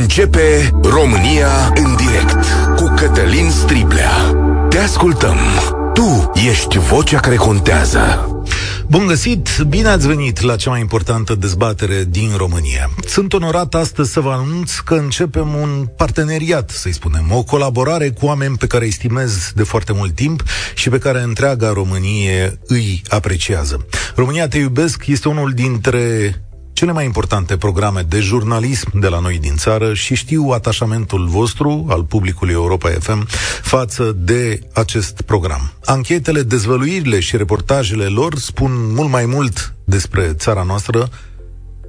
Începe România în direct cu Cătălin Striblea. Te ascultăm. Tu ești vocea care contează. Bun găsit! Bine ați venit la cea mai importantă dezbatere din România. Sunt onorat astăzi să vă anunț că începem un parteneriat, să-i spunem, o colaborare cu oameni pe care îi stimez de foarte mult timp și pe care întreaga Românie îi apreciază. România Te Iubesc este unul dintre cele mai importante programe de jurnalism de la noi din țară și știu atașamentul vostru, al publicului Europa FM, față de acest program. Anchetele, dezvăluirile și reportajele lor spun mult mai mult despre țara noastră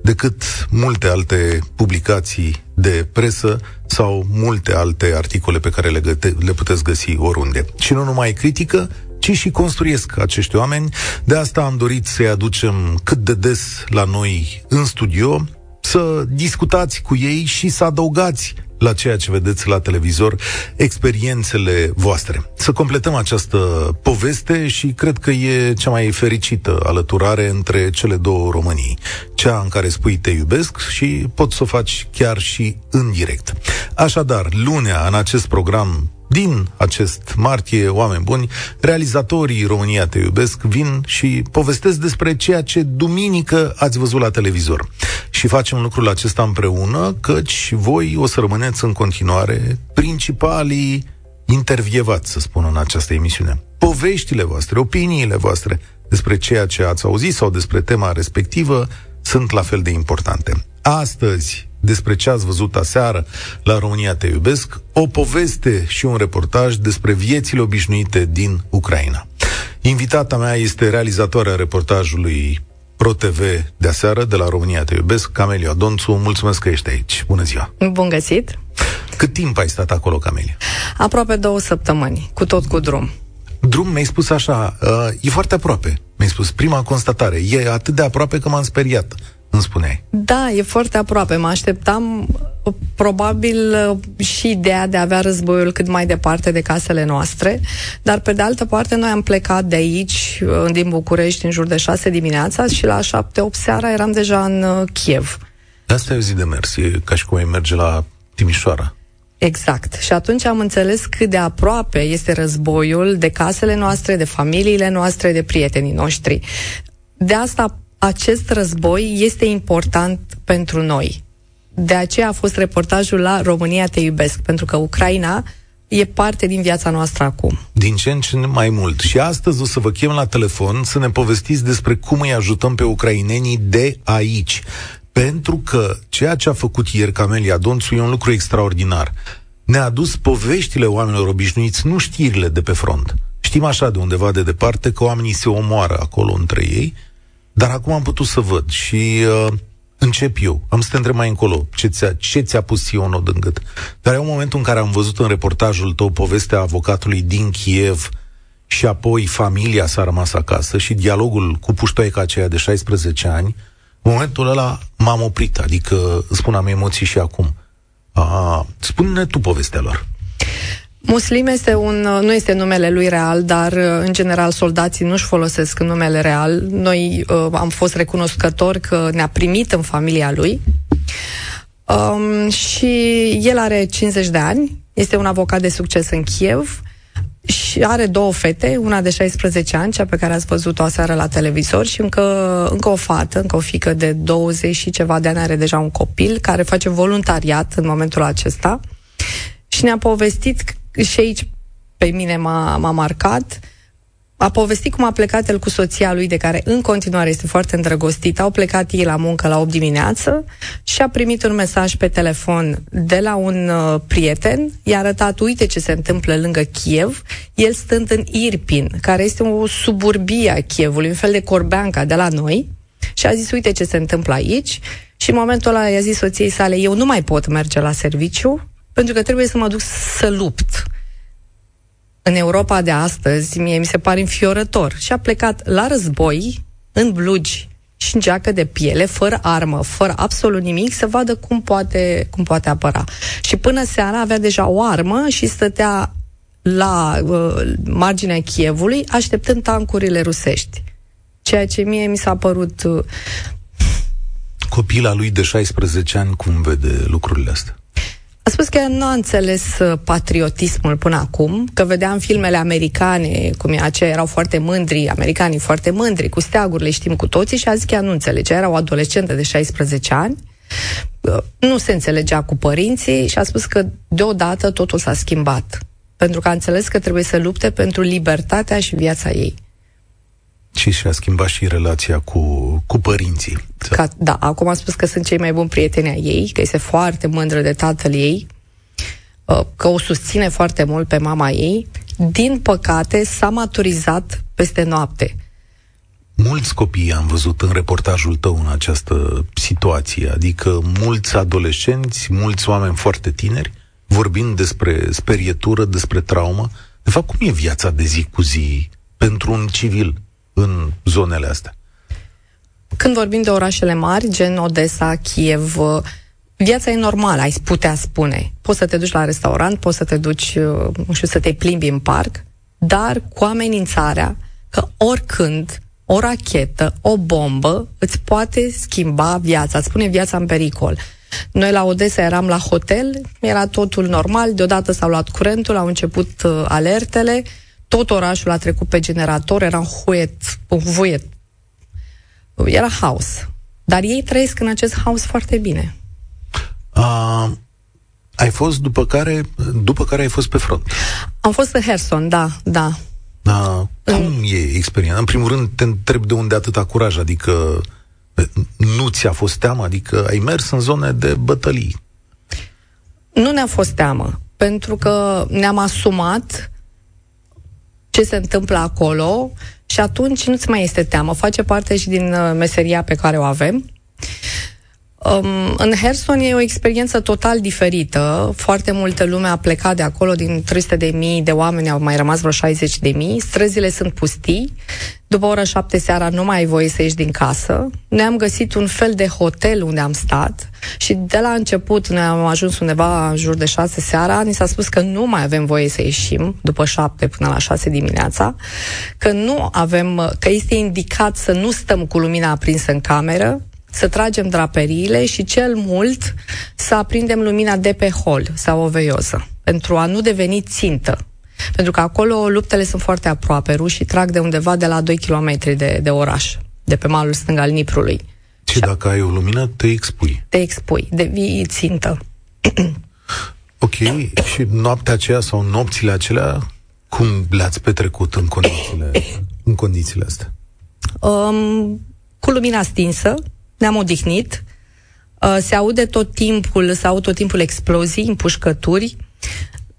decât multe alte publicații de presă sau multe alte articole pe care le, găte- le puteți găsi oriunde. Și nu numai critică, ci și construiesc acești oameni. De asta am dorit să-i aducem cât de des la noi în studio, să discutați cu ei și să adăugați la ceea ce vedeți la televizor, experiențele voastre. Să completăm această poveste și cred că e cea mai fericită alăturare între cele două Românii. Cea în care spui te iubesc și poți să o faci chiar și în direct. Așadar, lunea în acest program din acest martie, oameni buni, realizatorii România Te Iubesc vin și povestesc despre ceea ce duminică ați văzut la televizor. Și facem lucrul acesta împreună, căci voi o să rămâneți în continuare principalii intervievați, să spun, în această emisiune. Poveștile voastre, opiniile voastre despre ceea ce ați auzit sau despre tema respectivă sunt la fel de importante. Astăzi, despre ce ați văzut aseară la România Te Iubesc, o poveste și un reportaj despre viețile obișnuite din Ucraina. Invitata mea este realizatoarea reportajului ProTV de aseară, de la România Te Iubesc, Camelia Donțu. Mulțumesc că ești aici. Bună ziua! Bun găsit! Cât timp ai stat acolo, Camelia? Aproape două săptămâni, cu tot cu drum. Drum, mi-ai spus așa, uh, e foarte aproape. Mi-ai spus, prima constatare, e atât de aproape că m-am speriat îmi spuneai. Da, e foarte aproape. Mă așteptam probabil și ideea de a avea războiul cât mai departe de casele noastre, dar pe de altă parte noi am plecat de aici, din București, în jur de 6 dimineața și la 7-8 seara eram deja în uh, Kiev. Asta e o zi de mers, e ca și cum ai merge la Timișoara. Exact. Și atunci am înțeles cât de aproape este războiul de casele noastre, de familiile noastre, de prietenii noștri. De asta acest război este important pentru noi. De aceea a fost reportajul la România te iubesc, pentru că Ucraina e parte din viața noastră acum. Din ce în ce mai mult. Și astăzi o să vă chem la telefon să ne povestiți despre cum îi ajutăm pe ucrainenii de aici. Pentru că ceea ce a făcut ieri Camelia Donțu e un lucru extraordinar. Ne-a adus poveștile oamenilor obișnuiți, nu știrile de pe front. Știm așa de undeva de departe că oamenii se omoară acolo între ei, dar acum am putut să văd și uh, încep eu. Am să te întreb mai încolo ce ți-a, ce ți-a pus eu un în gât. Dar e un moment în care am văzut în reportajul tău povestea avocatului din Kiev și apoi familia s-a rămas acasă și dialogul cu puștoaica aceea de 16 ani, în momentul ăla m-am oprit, adică spun am emoții și acum. spune-ne tu povestea lor. Muslim este un, nu este numele lui real, dar în general soldații nu-și folosesc numele real. Noi uh, am fost recunoscători că ne-a primit în familia lui. Um, și el are 50 de ani, este un avocat de succes în Kiev și are două fete, una de 16 ani, cea pe care ați văzut-o aseară la televizor și încă, încă o fată, încă o fică de 20 și ceva de ani are deja un copil care face voluntariat în momentul acesta și ne-a povestit și aici pe mine m-a, m-a marcat, a povestit cum a plecat el cu soția lui, de care în continuare este foarte îndrăgostit. Au plecat ei la muncă la 8 dimineață și a primit un mesaj pe telefon de la un uh, prieten. I-a arătat, uite ce se întâmplă lângă Kiev, el stând în Irpin, care este o suburbie a Kievului, un fel de Corbeanca de la noi. Și a zis, uite ce se întâmplă aici. Și în momentul ăla i-a zis soției sale, eu nu mai pot merge la serviciu, pentru că trebuie să mă duc să lupt. În Europa de astăzi, mie mi se pare înfiorător. Și a plecat la război, în blugi și în geacă de piele, fără armă, fără absolut nimic, să vadă cum poate, cum poate apăra. Și până seara avea deja o armă și stătea la uh, marginea Chievului, așteptând tancurile rusești. Ceea ce mie mi s-a părut... Uh... Copila lui de 16 ani cum vede lucrurile astea? A spus că nu a înțeles uh, patriotismul până acum, că vedeam filmele americane, cum e aceia erau foarte mândri, americanii foarte mândri, cu steagurile știm cu toții și a zis că ea nu înțelegea, era o adolescentă de 16 ani, uh, nu se înțelegea cu părinții și a spus că deodată totul s-a schimbat, pentru că a înțeles că trebuie să lupte pentru libertatea și viața ei. Și și-a schimbat și relația cu, cu părinții. Ca, da, acum a spus că sunt cei mai buni prieteni ai ei, că este foarte mândră de tatăl ei, uh, că o susține foarte mult pe mama ei. Din păcate, s-a maturizat peste noapte. Mulți copii am văzut în reportajul tău în această situație, adică mulți adolescenți, mulți oameni foarte tineri, vorbind despre sperietură, despre traumă. De fapt, cum e viața de zi cu zi pentru un civil în zonele astea? Când vorbim de orașele mari, gen Odessa, Kiev, viața e normală, ai putea spune. Poți să te duci la restaurant, poți să te duci, nu știu, să te plimbi în parc, dar cu amenințarea că oricând o rachetă, o bombă îți poate schimba viața, îți pune viața în pericol. Noi la Odessa eram la hotel, era totul normal, deodată s-a luat curentul, au început uh, alertele, tot orașul a trecut pe generator, era un huiet, un vuiet. Era haos. Dar ei trăiesc în acest haos foarte bine. Uh, ai fost după care, după care ai fost pe front? Am fost în Herson, da, da. Da, cum în... e experiența? În primul rând te întreb de unde atâta curaj, adică nu ți-a fost teamă? Adică ai mers în zone de bătălii. Nu ne-a fost teamă, pentru că ne-am asumat ce se întâmplă acolo și atunci nu-ți mai este teamă. Face parte și din uh, meseria pe care o avem. Um, în Herson e o experiență total diferită. Foarte multă lume a plecat de acolo, din 300 de mii de oameni au mai rămas vreo 60 de mii. Străzile sunt pustii. După ora șapte seara nu mai ai voie să ieși din casă. Ne-am găsit un fel de hotel unde am stat și de la început ne am ajuns undeva în jur de șase seara. Ni s-a spus că nu mai avem voie să ieșim după șapte până la șase dimineața, că nu avem, că este indicat să nu stăm cu lumina aprinsă în cameră, să tragem draperiile și cel mult să aprindem lumina de pe hol sau o veioză, pentru a nu deveni țintă. Pentru că acolo luptele sunt foarte aproape. Rușii trag de undeva de la 2 km de, de oraș, de pe malul stâng al Niprului. Și, și dacă ai o lumină, te expui. Te expui, devii țintă. ok, și noaptea aceea sau nopțile acelea, cum le-ați petrecut în condițiile, în condițiile astea? Um, cu lumina stinsă, ne-am odihnit, uh, se aude tot timpul, se aud tot timpul explozii, împușcături,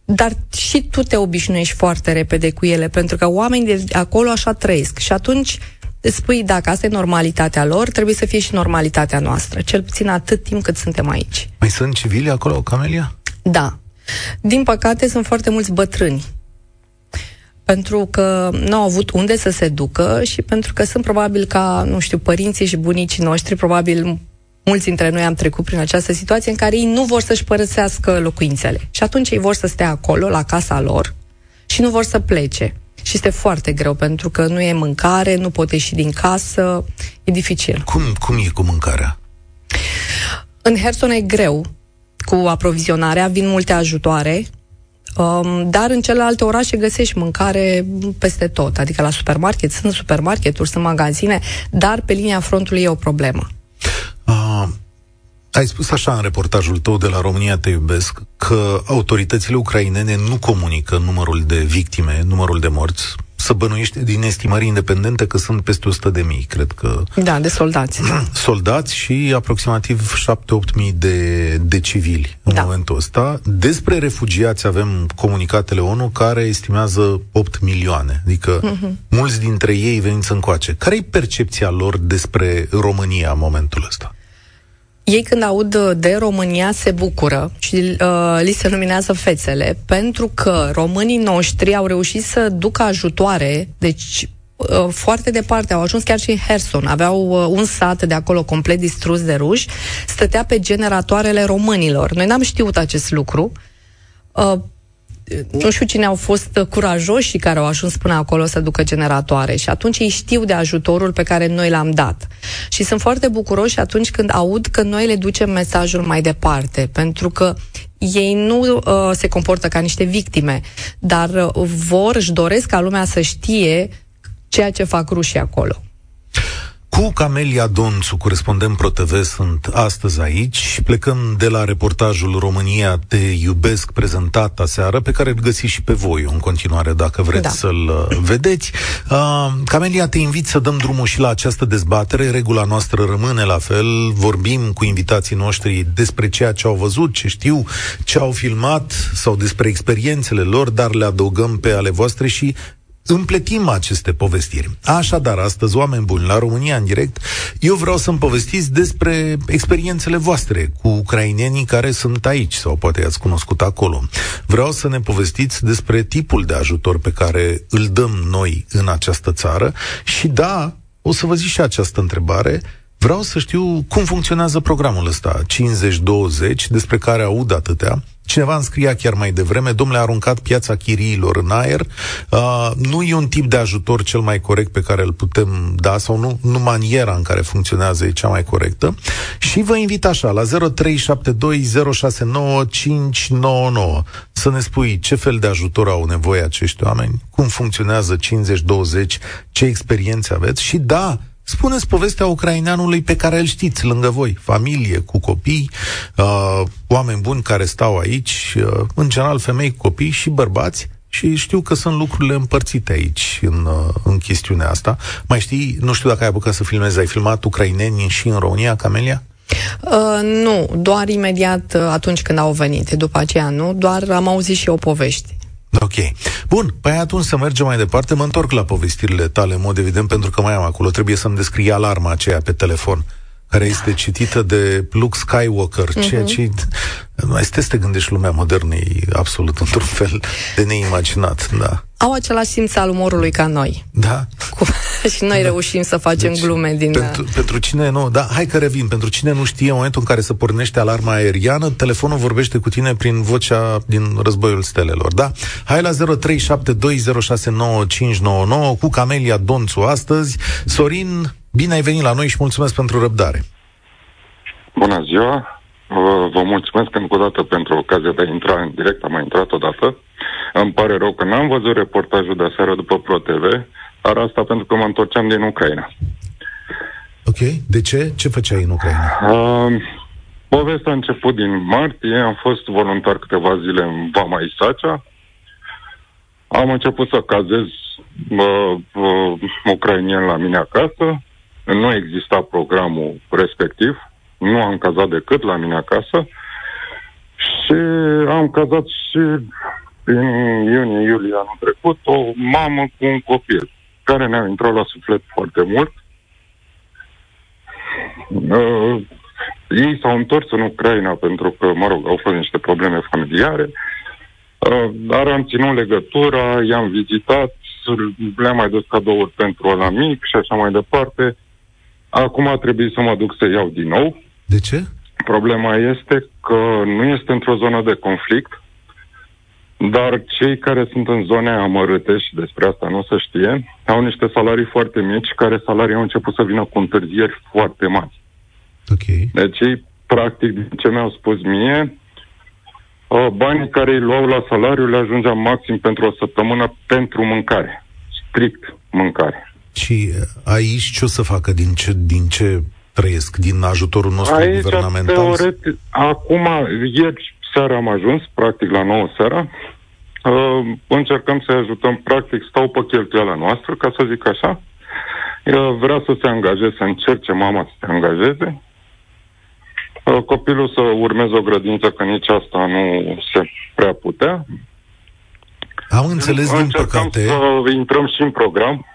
dar și tu te obișnuiești foarte repede cu ele, pentru că oamenii de acolo așa trăiesc. Și atunci spui, dacă asta e normalitatea lor, trebuie să fie și normalitatea noastră, cel puțin atât timp cât suntem aici. Mai sunt civili acolo, Camelia? Da. Din păcate, sunt foarte mulți bătrâni pentru că nu au avut unde să se ducă și pentru că sunt probabil ca, nu știu, părinții și bunicii noștri, probabil mulți dintre noi am trecut prin această situație în care ei nu vor să-și părăsească locuințele. Și atunci ei vor să stea acolo, la casa lor, și nu vor să plece. Și este foarte greu, pentru că nu e mâncare, nu pot ieși din casă, e dificil. Cum, cum e cu mâncarea? În Herson e greu cu aprovizionarea, vin multe ajutoare, Um, dar în celelalte orașe găsești mâncare peste tot, adică la supermarket, sunt supermarketuri, sunt magazine, dar pe linia frontului e o problemă. Uh, ai spus așa în reportajul tău de la România Te Iubesc că autoritățile ucrainene nu comunică numărul de victime, numărul de morți să bănuiești din estimări independente că sunt peste 100 de mii, cred că... Da, de soldați. Soldați și aproximativ 7-8 mii de, de civili în da. momentul ăsta. Despre refugiați avem comunicatele ONU care estimează 8 milioane, adică uh-huh. mulți dintre ei veniți încoace. Care e percepția lor despre România în momentul ăsta? Ei când aud de România se bucură și uh, li se luminează fețele, pentru că românii noștri au reușit să ducă ajutoare, deci uh, foarte departe, au ajuns chiar și în Herson, aveau uh, un sat de acolo complet distrus de ruși, stătea pe generatoarele românilor. Noi n-am știut acest lucru. Uh, nu știu cine au fost curajoși și care au ajuns până acolo să ducă generatoare și atunci ei știu de ajutorul pe care noi l-am dat. Și sunt foarte bucuroși atunci când aud că noi le ducem mesajul mai departe, pentru că ei nu uh, se comportă ca niște victime, dar uh, vor, își doresc ca lumea să știe ceea ce fac rușii acolo. Cu Camelia Donțu, corespondent ProTV, sunt astăzi aici. Plecăm de la reportajul România Te iubesc prezentat aseară, pe care îl găsiți și pe voi în continuare, dacă vreți da. să-l uh, vedeți. Uh, Camelia, te invit să dăm drumul și la această dezbatere. Regula noastră rămâne la fel. Vorbim cu invitații noștri despre ceea ce au văzut, ce știu, ce au filmat sau despre experiențele lor, dar le adăugăm pe ale voastre și împletim aceste povestiri. Așadar, astăzi, oameni buni, la România în direct, eu vreau să-mi povestiți despre experiențele voastre cu ucrainenii care sunt aici, sau poate i-ați cunoscut acolo. Vreau să ne povestiți despre tipul de ajutor pe care îl dăm noi în această țară și da, o să vă zic și această întrebare, Vreau să știu cum funcționează programul ăsta, 50-20, despre care aud atâtea. Cineva îmi scria chiar mai devreme, domnule, a aruncat piața chiriilor în aer. Uh, nu e un tip de ajutor cel mai corect pe care îl putem da, sau nu, nu maniera în care funcționează e cea mai corectă. Și vă invit așa, la 0372069599, să ne spui ce fel de ajutor au nevoie acești oameni, cum funcționează 50-20, ce experiențe aveți și da, Spuneți povestea ucraineanului pe care îl știți lângă voi, familie, cu copii, uh, oameni buni care stau aici, uh, în general femei cu copii și bărbați, și știu că sunt lucrurile împărțite aici în, uh, în chestiunea asta. Mai știi, nu știu dacă ai apucat să filmezi, ai filmat ucraineni și în România, Camelia? Uh, nu, doar imediat uh, atunci când au venit, după aceea nu, doar am auzit și eu povești. Ok. Bun, păi atunci să mergem mai departe. Mă întorc la povestirile tale, în mod evident, pentru că mai am acolo. Trebuie să-mi descrie alarma aceea pe telefon care este citită de Luke Skywalker, uh-huh. ceea ce mai este să te gândești lumea modernă e absolut într-un fel de neimaginat, da. Au același simț al umorului ca noi. Da. Cu, și noi da. reușim să facem deci, glume din... Pentru, pentru cine nu, da, hai că revin, pentru cine nu știe în momentul în care se pornește alarma aeriană, telefonul vorbește cu tine prin vocea din războiul stelelor, da? Hai la 0372069599 cu Camelia Donțu astăzi. Sorin, Bine ai venit la noi și mulțumesc pentru răbdare. Bună ziua! Vă mulțumesc încă o dată pentru ocazia de a intra în direct, am mai intrat odată. Îmi pare rău că n-am văzut reportajul de aseară după ProTV, dar asta pentru că mă întorceam din Ucraina. Ok, de ce? Ce făceai în Ucraina? Uh, povestea a început din martie, am fost voluntar câteva zile în Vama Isacea. Am început să cazez uh, uh, ucrainieni la mine acasă, nu exista programul respectiv, nu am cazat decât la mine acasă și am cazat și în iunie-iulie anul trecut o mamă cu un copil care ne-a intrat la suflet foarte mult. Uh, ei s-au întors în Ucraina pentru că, mă rog, au fost niște probleme familiare, uh, dar am ținut legătura, i-am vizitat, le-am mai dus cadouri pentru la mic și așa mai departe. Acum a trebuit să mă duc să iau din nou. De ce? Problema este că nu este într-o zonă de conflict, dar cei care sunt în zone amărâte, și despre asta nu se știe, au niște salarii foarte mici, care salarii au început să vină cu întârzieri foarte mari. Ok. Deci ei, practic, din ce mi-au spus mie, uh, banii care îi luau la salariu le ajungea maxim pentru o săptămână pentru mâncare. Strict mâncare. Și uh, aici ce o să facă? Din ce, din ce trăiesc? Din ajutorul nostru aici, guvernamental? Teoretic, acum, ieri seara am ajuns, practic la 9 seara. Uh, încercăm să ajutăm, practic stau pe cheltuiala noastră, ca să zic așa. Uh, vrea să se angajeze, să încerce mama să se angajeze. Uh, copilul să urmeze o grădință, că nici asta nu se prea putea. Am înțeles, din păcate... să intrăm și în program.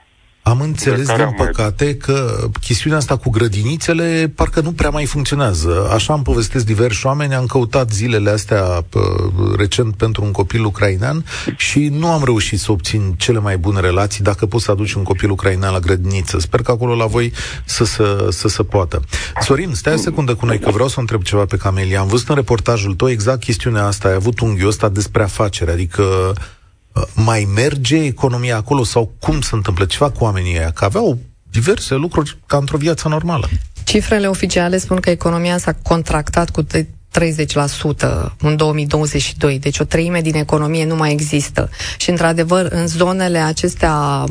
Am înțeles, din păcate, mai... că chestiunea asta cu grădinițele parcă nu prea mai funcționează. Așa am povestesc diversi oameni, am căutat zilele astea pă, recent pentru un copil ucrainean și nu am reușit să obțin cele mai bune relații dacă poți să aduci un copil ucrainean la grădiniță. Sper că acolo la voi să, să, să se poată. Sorin, stai o secundă cu noi, că vreau să întreb ceva pe Camelia. Am văzut în reportajul tău exact chestiunea asta, ai avut unghiul ăsta despre afacere, adică mai merge economia acolo sau cum se întâmplă ceva cu oamenii ăia? Că aveau diverse lucruri ca într-o viață normală. Cifrele oficiale spun că economia s-a contractat cu 30% în 2022, deci o treime din economie nu mai există. Și, într-adevăr, în zonele acestea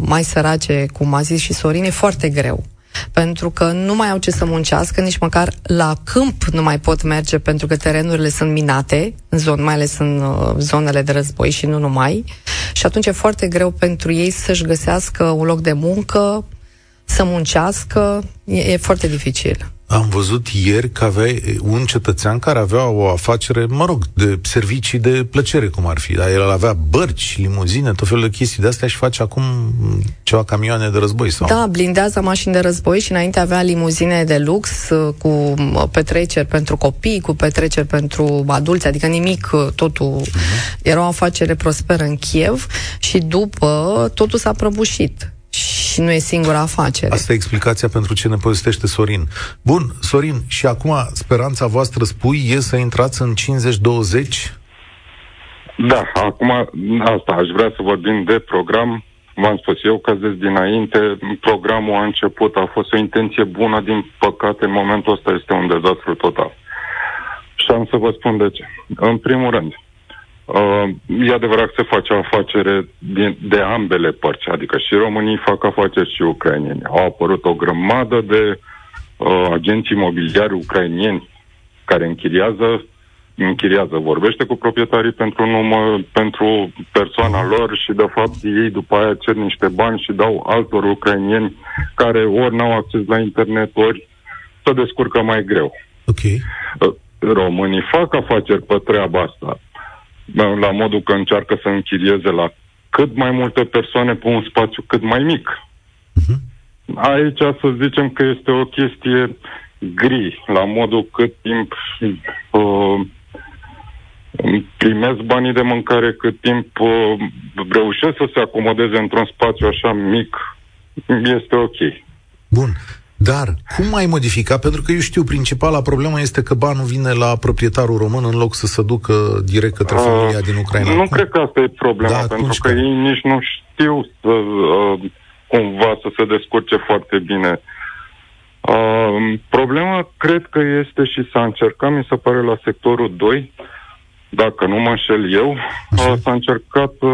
mai sărace, cum a zis și Sorin, e foarte greu pentru că nu mai au ce să muncească, nici măcar la câmp nu mai pot merge pentru că terenurile sunt minate, în zon, mai ales în uh, zonele de război și nu numai. Și atunci e foarte greu pentru ei să-și găsească un loc de muncă, să muncească, e, e foarte dificil. Am văzut ieri că avea un cetățean care avea o afacere, mă rog, de servicii de plăcere, cum ar fi. Dar el avea bărci, limuzine, tot felul de chestii de astea și face acum ceva camioane de război. Sau? Da, blindează mașini de război și înainte avea limuzine de lux uh, cu uh, petreceri pentru copii, cu petreceri pentru adulți, adică nimic, uh, totul uh-huh. era o afacere prosperă în Kiev și după totul s-a prăbușit și nu e singura afacere. Asta e explicația pentru ce ne povestește Sorin. Bun, Sorin, și acum speranța voastră, spui, e să intrați în 50-20? Da, acum asta, aș vrea să vorbim de program. V-am spus eu că zis dinainte, programul a început, a fost o intenție bună, din păcate, în momentul ăsta este un dezastru total. Și am să vă spun de ce. În primul rând, Uh, e adevărat că se face o afacere de, de ambele părți, adică și românii fac afaceri și ucrainieni. Au apărut o grămadă de uh, agenți imobiliari ucrainieni care închiriază, închiriază, vorbește cu proprietarii pentru număr, pentru persoana lor și de fapt ei după aia cer niște bani și dau altor ucrainieni care ori n-au acces la internet, ori să descurcă mai greu. Okay. Uh, românii fac afaceri pe treaba asta la modul că încearcă să închirieze la cât mai multe persoane pe un spațiu cât mai mic. Uh-huh. Aici să zicem că este o chestie gri, la modul cât timp uh, primesc banii de mâncare, cât timp uh, reușesc să se acomodeze într-un spațiu așa mic, este ok. Bun. Dar cum ai modificat? Pentru că eu știu, principala problemă este că banul vine la proprietarul român în loc să se ducă direct către uh, familia din Ucraina. Nu cum? cred că asta e problema, da, pentru că ei nici nu știu să uh, cumva să se descurce foarte bine. Uh, problema cred că este și s-a încercat, mi se pare, la sectorul 2, dacă nu mă înșel eu, uh, s-a încercat uh,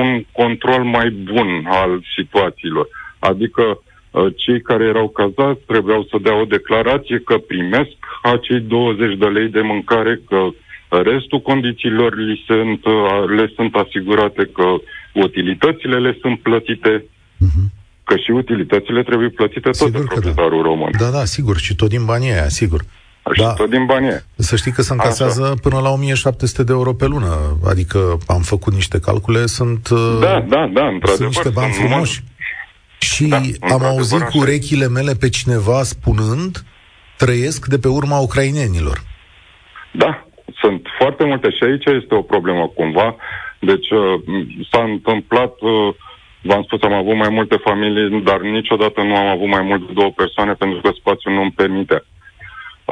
un control mai bun al situațiilor. Adică Uh, cei care erau cazați trebuiau să dea o declarație că primesc acei 20 de lei de mâncare, că restul condițiilor li sunt, uh, le sunt asigurate, că utilitățile le sunt plătite, uh-huh. că și utilitățile trebuie plătite tot de da. proprietarul da. român. Da, da, sigur, și tot din banii aia, sigur. Și da. tot din banii aia. Să știi că se încasează Așa. până la 1700 de euro pe lună, adică am făcut niște calcule, sunt... Uh, da, da, da, într-adevăr. Sunt niște bani frumoși. Numai și da, am auzit cu urechile mele pe cineva spunând trăiesc de pe urma ucrainenilor. Da, sunt foarte multe și aici este o problemă cumva. Deci uh, s-a întâmplat, uh, v-am spus, am avut mai multe familii, dar niciodată nu am avut mai mult de două persoane pentru că spațiul nu îmi permite.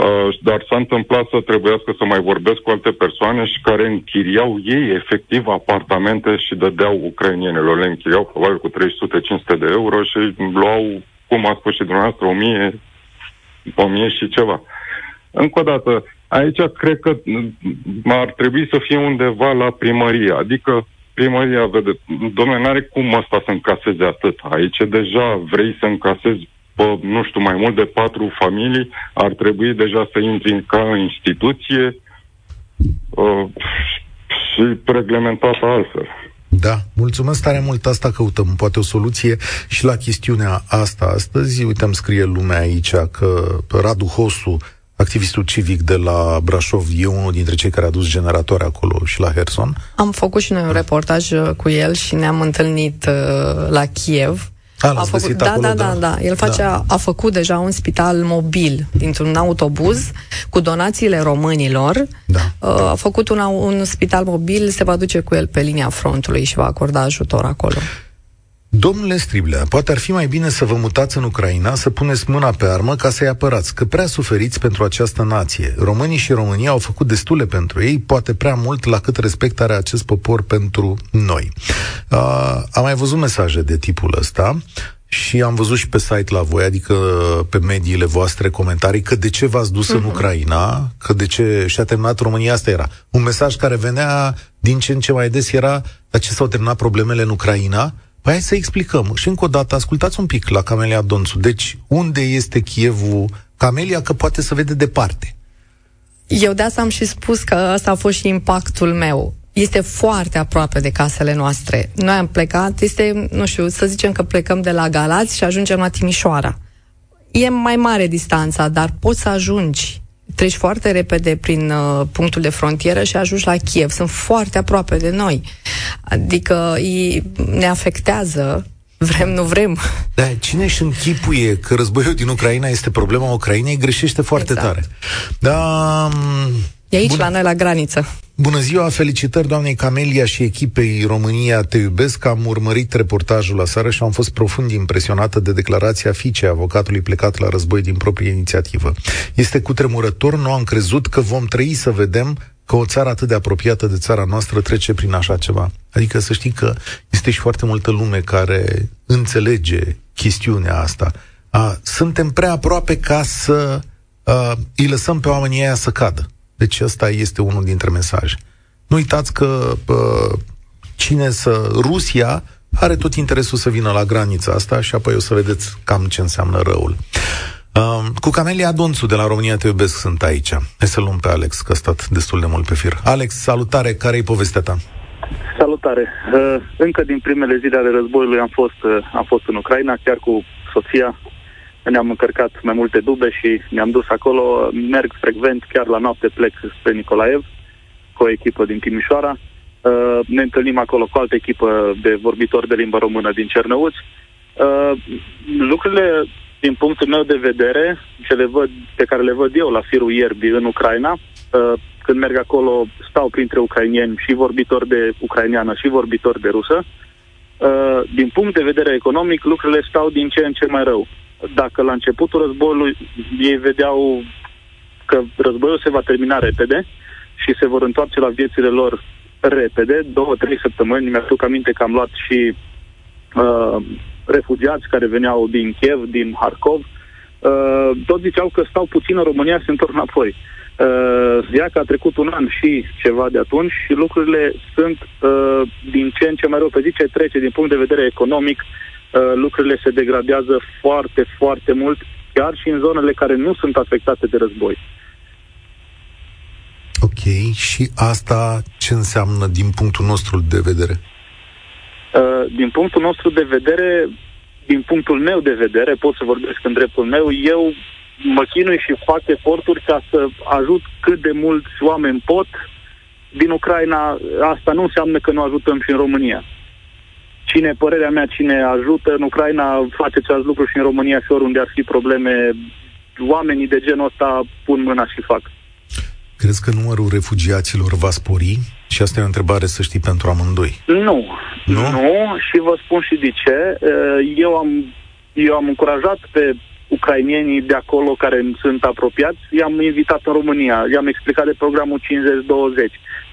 Uh, dar s-a întâmplat să trebuiască să mai vorbesc cu alte persoane și care închiriau ei efectiv apartamente și dădeau ucrainienilor. Le închiriau probabil cu 300-500 de euro și luau, cum a spus și dumneavoastră, 1000, 1000 și ceva. Încă o dată, aici cred că ar trebui să fie undeva la primărie, adică primăria vede, domnule, n-are cum asta să încaseze atât. Aici deja vrei să încasezi pe, nu știu, mai mult de patru familii, ar trebui deja să intri ca instituție uh, și reglementată altfel. Da, mulțumesc tare mult, asta căutăm, poate o soluție și la chestiunea asta astăzi. Uite, îmi scrie lumea aici că Radu Hosu, activistul civic de la Brașov, e unul dintre cei care a dus generatoare acolo și la Herson. Am făcut și noi un reportaj uh, cu el și ne-am întâlnit uh, la Kiev a, a făcut, da, acolo, da, da, da, da. El face, da. a făcut deja un spital mobil dintr-un autobuz cu donațiile românilor. Da. Uh, a făcut una, un spital mobil, se va duce cu el pe linia frontului și va acorda ajutor acolo. Domnule Striblea, poate ar fi mai bine să vă mutați în Ucraina, să puneți mâna pe armă ca să-i apărați, că prea suferiți pentru această nație. Românii și România au făcut destule pentru ei, poate prea mult la cât respect are acest popor pentru noi. Uh, am mai văzut mesaje de tipul ăsta. și am văzut și pe site la voi, adică pe mediile voastre comentarii, că de ce v-ați dus uh-huh. în mhm. Ucraina, că de ce și-a terminat România, asta era. Un mesaj care venea din ce în ce mai des era, dar ce s-au terminat problemele în Ucraina? Păi hai să explicăm. Și încă o dată, ascultați un pic la Camelia Donțu. Deci, unde este Chievul? Camelia că poate să vede departe. Eu de asta am și spus că ăsta a fost și impactul meu este foarte aproape de casele noastre. Noi am plecat, este, nu știu, să zicem că plecăm de la Galați și ajungem la Timișoara. E mai mare distanța, dar poți să ajungi. Treci foarte repede prin uh, punctul de frontieră și ajungi la Kiev. Sunt foarte aproape de noi. Adică ei ne afectează Vrem, nu vrem. Da, cine își închipuie că războiul din Ucraina este problema Ucrainei, greșește foarte exact. tare. Da, E aici, Bun... la noi, la graniță. Bună ziua, felicitări doamnei Camelia și echipei România Te iubesc. Am urmărit reportajul la seară și am fost profund impresionată de declarația fiicei avocatului plecat la război din proprie inițiativă. Este cutremurător, nu am crezut că vom trăi să vedem că o țară atât de apropiată de țara noastră trece prin așa ceva. Adică să știi că este și foarte multă lume care înțelege chestiunea asta. A, suntem prea aproape ca să a, îi lăsăm pe oamenii aia să cadă. Deci ăsta este unul dintre mesaje. Nu uitați că uh, cine să... Rusia are tot interesul să vină la granița asta și apoi o să vedeți cam ce înseamnă răul. Uh, cu Camelia Donțu de la România Te iubesc sunt aici. Hai să luăm pe Alex, că a stat destul de mult pe fir. Alex, salutare, care e povestea ta? Salutare. Uh, încă din primele zile ale războiului am fost, uh, am fost în Ucraina, chiar cu soția ne-am încărcat mai multe dube și ne-am dus acolo. Merg frecvent, chiar la noapte plec spre Nicolaev cu o echipă din Timișoara. Uh, ne întâlnim acolo cu altă echipă de vorbitori de limba română din Cernăuți. Uh, lucrurile, din punctul meu de vedere, ce le văd, pe care le văd eu la firul ierbii în Ucraina, uh, când merg acolo, stau printre ucrainieni și vorbitori de ucraineană și vorbitori de rusă. Uh, din punct de vedere economic, lucrurile stau din ce în ce mai rău dacă la începutul războiului ei vedeau că războiul se va termina repede și se vor întoarce la viețile lor repede, două, trei săptămâni, mi-aduc aminte că am luat și uh, refugiați care veneau din Kiev, din Harkov, uh, toți ziceau că stau puțin în România, se întorc înapoi. Uh, ia că a trecut un an și ceva de atunci și lucrurile sunt uh, din ce în ce mai rău pe zi ce trece din punct de vedere economic uh, Uh, lucrurile se degradează foarte, foarte mult, chiar și în zonele care nu sunt afectate de război. Ok, și asta ce înseamnă din punctul nostru de vedere? Uh, din punctul nostru de vedere, din punctul meu de vedere, pot să vorbesc în dreptul meu, eu mă chinui și fac eforturi ca să ajut cât de mulți oameni pot din Ucraina. Asta nu înseamnă că nu ajutăm și în România cine, părerea mea, cine ajută în Ucraina face același lucru și în România și oriunde ar fi probleme, oamenii de genul ăsta pun mâna și fac. Crezi că numărul refugiaților va spori? Și asta e o întrebare să știi pentru amândoi. Nu. Nu? Nu și vă spun și de ce. Eu am, eu am încurajat pe ucrainienii de acolo care sunt apropiați, i-am invitat în România, i-am explicat de programul 50-20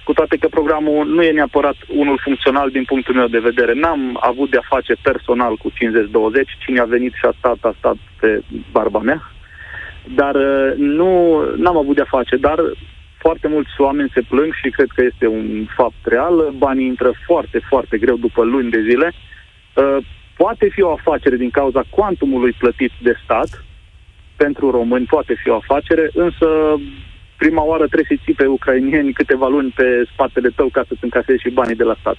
cu toate că programul nu e neapărat unul funcțional din punctul meu de vedere. N-am avut de-a face personal cu 50-20, cine a venit și a stat, a stat pe barba mea, dar uh, nu n-am avut de-a face, dar foarte mulți oameni se plâng și cred că este un fapt real. Banii intră foarte, foarte greu după luni de zile. Uh, poate fi o afacere din cauza cuantumului plătit de stat, pentru români poate fi o afacere, însă prima oară trebuie să-i ții pe ucrainieni câteva luni pe spatele tău ca să-ți încasezi și banii de la stat.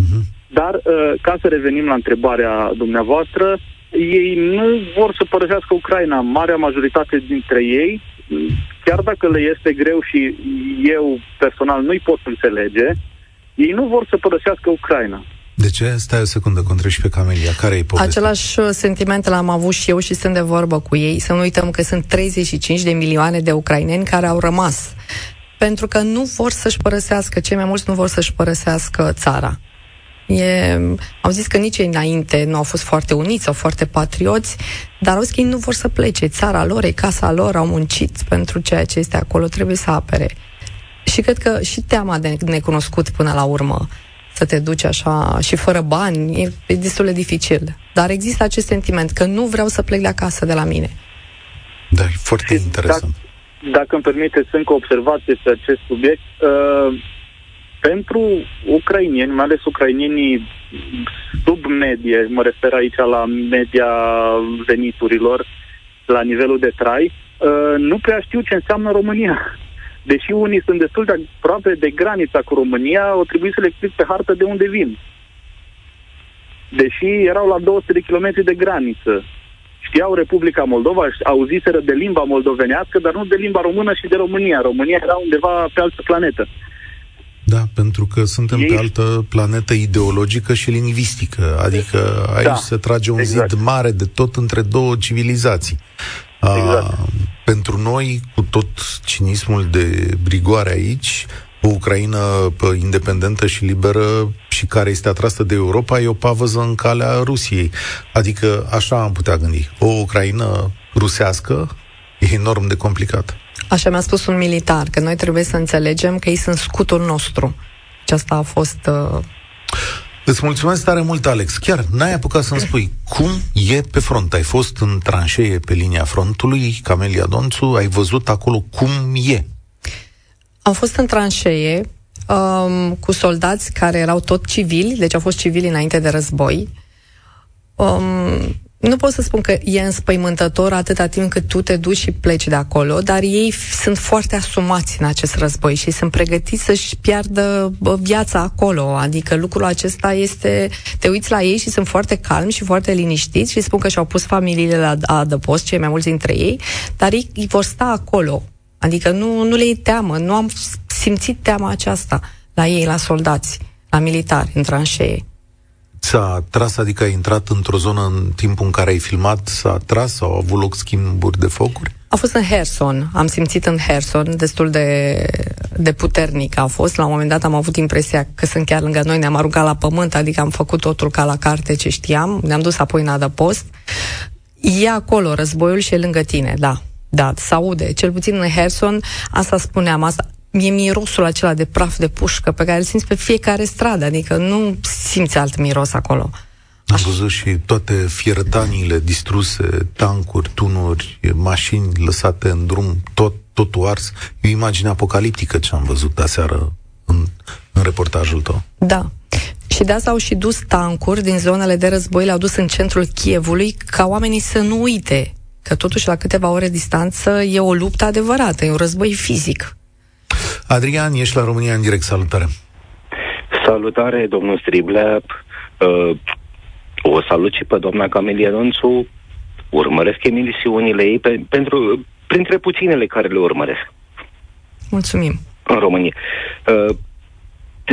Uh-huh. Dar, uh, ca să revenim la întrebarea dumneavoastră, ei nu vor să părăsească Ucraina. Marea majoritate dintre ei, chiar dacă le este greu și eu personal nu-i pot înțelege, ei nu vor să părăsească Ucraina. De ce? Stai o secundă, că și pe Camelia. Care e povestea? Același uh, sentiment l-am avut și eu și sunt de vorbă cu ei. Să nu uităm că sunt 35 de milioane de ucraineni care au rămas. Pentru că nu vor să-și părăsească, cei mai mulți nu vor să-și părăsească țara. E, au zis că nici ei înainte nu au fost foarte uniți sau foarte patrioți, dar au zis că ei nu vor să plece. Țara lor, e casa lor, au muncit pentru ceea ce este acolo, trebuie să apere. Și cred că și teama de necunoscut până la urmă să te duci așa și fără bani, e, e destul de dificil. Dar există acest sentiment că nu vreau să plec de acasă de la mine. Da, e foarte și interesant. Dacă, dacă îmi permiteți încă o observație pe acest subiect, uh, pentru ucrainieni, mai ales ucrainienii sub medie, mă refer aici la media veniturilor, la nivelul de trai, uh, nu prea știu ce înseamnă România. Deși unii sunt destul de aproape de granița cu România, o trebuie să le explic pe hartă de unde vin. Deși erau la 200 de kilometri de graniță. Știau Republica Moldova, auziseră de limba moldovenească, dar nu de limba română și de România. România era undeva pe altă planetă. Da, pentru că suntem Ei... pe altă planetă ideologică și lingvistică. Adică aici da, se trage un exact. zid mare de tot între două civilizații. Exact. A, pentru noi, cu tot cinismul de brigoare aici, o Ucraina independentă și liberă și care este atrasă de Europa e o pavăză în calea Rusiei. Adică așa am putea gândi. O Ucraina rusească e enorm de complicată. Așa mi-a spus un militar, că noi trebuie să înțelegem că ei sunt scutul nostru. Și asta a fost... Uh... Îți mulțumesc tare mult, Alex. Chiar n-ai apucat să-mi spui cum e pe front. Ai fost în tranșee pe linia frontului, Camelia Donțu, ai văzut acolo cum e. Am fost în tranșee um, cu soldați care erau tot civili, deci au fost civili înainte de război. Um, nu pot să spun că e înspăimântător atâta timp cât tu te duci și pleci de acolo, dar ei sunt foarte asumați în acest război și sunt pregătiți să-și piardă viața acolo. Adică lucrul acesta este... Te uiți la ei și sunt foarte calmi și foarte liniștiți și spun că și-au pus familiile la adăpost, cei mai mulți dintre ei, dar ei, ei vor sta acolo. Adică nu, nu le e teamă. Nu am simțit teama aceasta la ei, la soldați, la militari, în tranșee. S-a tras, adică ai intrat într-o zonă în timpul în care ai filmat, s-a tras sau au avut loc schimburi de focuri? A fost în Herson, am simțit în Herson, destul de, de puternic a fost. La un moment dat am avut impresia că sunt chiar lângă noi, ne-am aruncat la pământ, adică am făcut totul ca la carte ce știam, ne-am dus apoi în adăpost. E acolo războiul și e lângă tine, da. Da, se aude. Cel puțin în Herson, asta spuneam, asta, e mirosul acela de praf de pușcă pe care îl simți pe fiecare stradă, adică nu simți alt miros acolo. Am văzut și toate fiertaniile distruse, tancuri, tunuri, mașini lăsate în drum, tot, totul ars. E o imagine apocaliptică ce am văzut aseară în, în reportajul tău. Da. Și de asta au și dus tancuri din zonele de război, le-au dus în centrul Chievului ca oamenii să nu uite că totuși la câteva ore distanță e o luptă adevărată, e un război fizic. Adrian, ești la România în direct, salutare. Salutare, domnul Striblea. Uh, o salut și pe doamna Camelia Donțu. Urmăresc emisiunile ei pe, pentru, printre puținele care le urmăresc. Mulțumim. În România. Uh,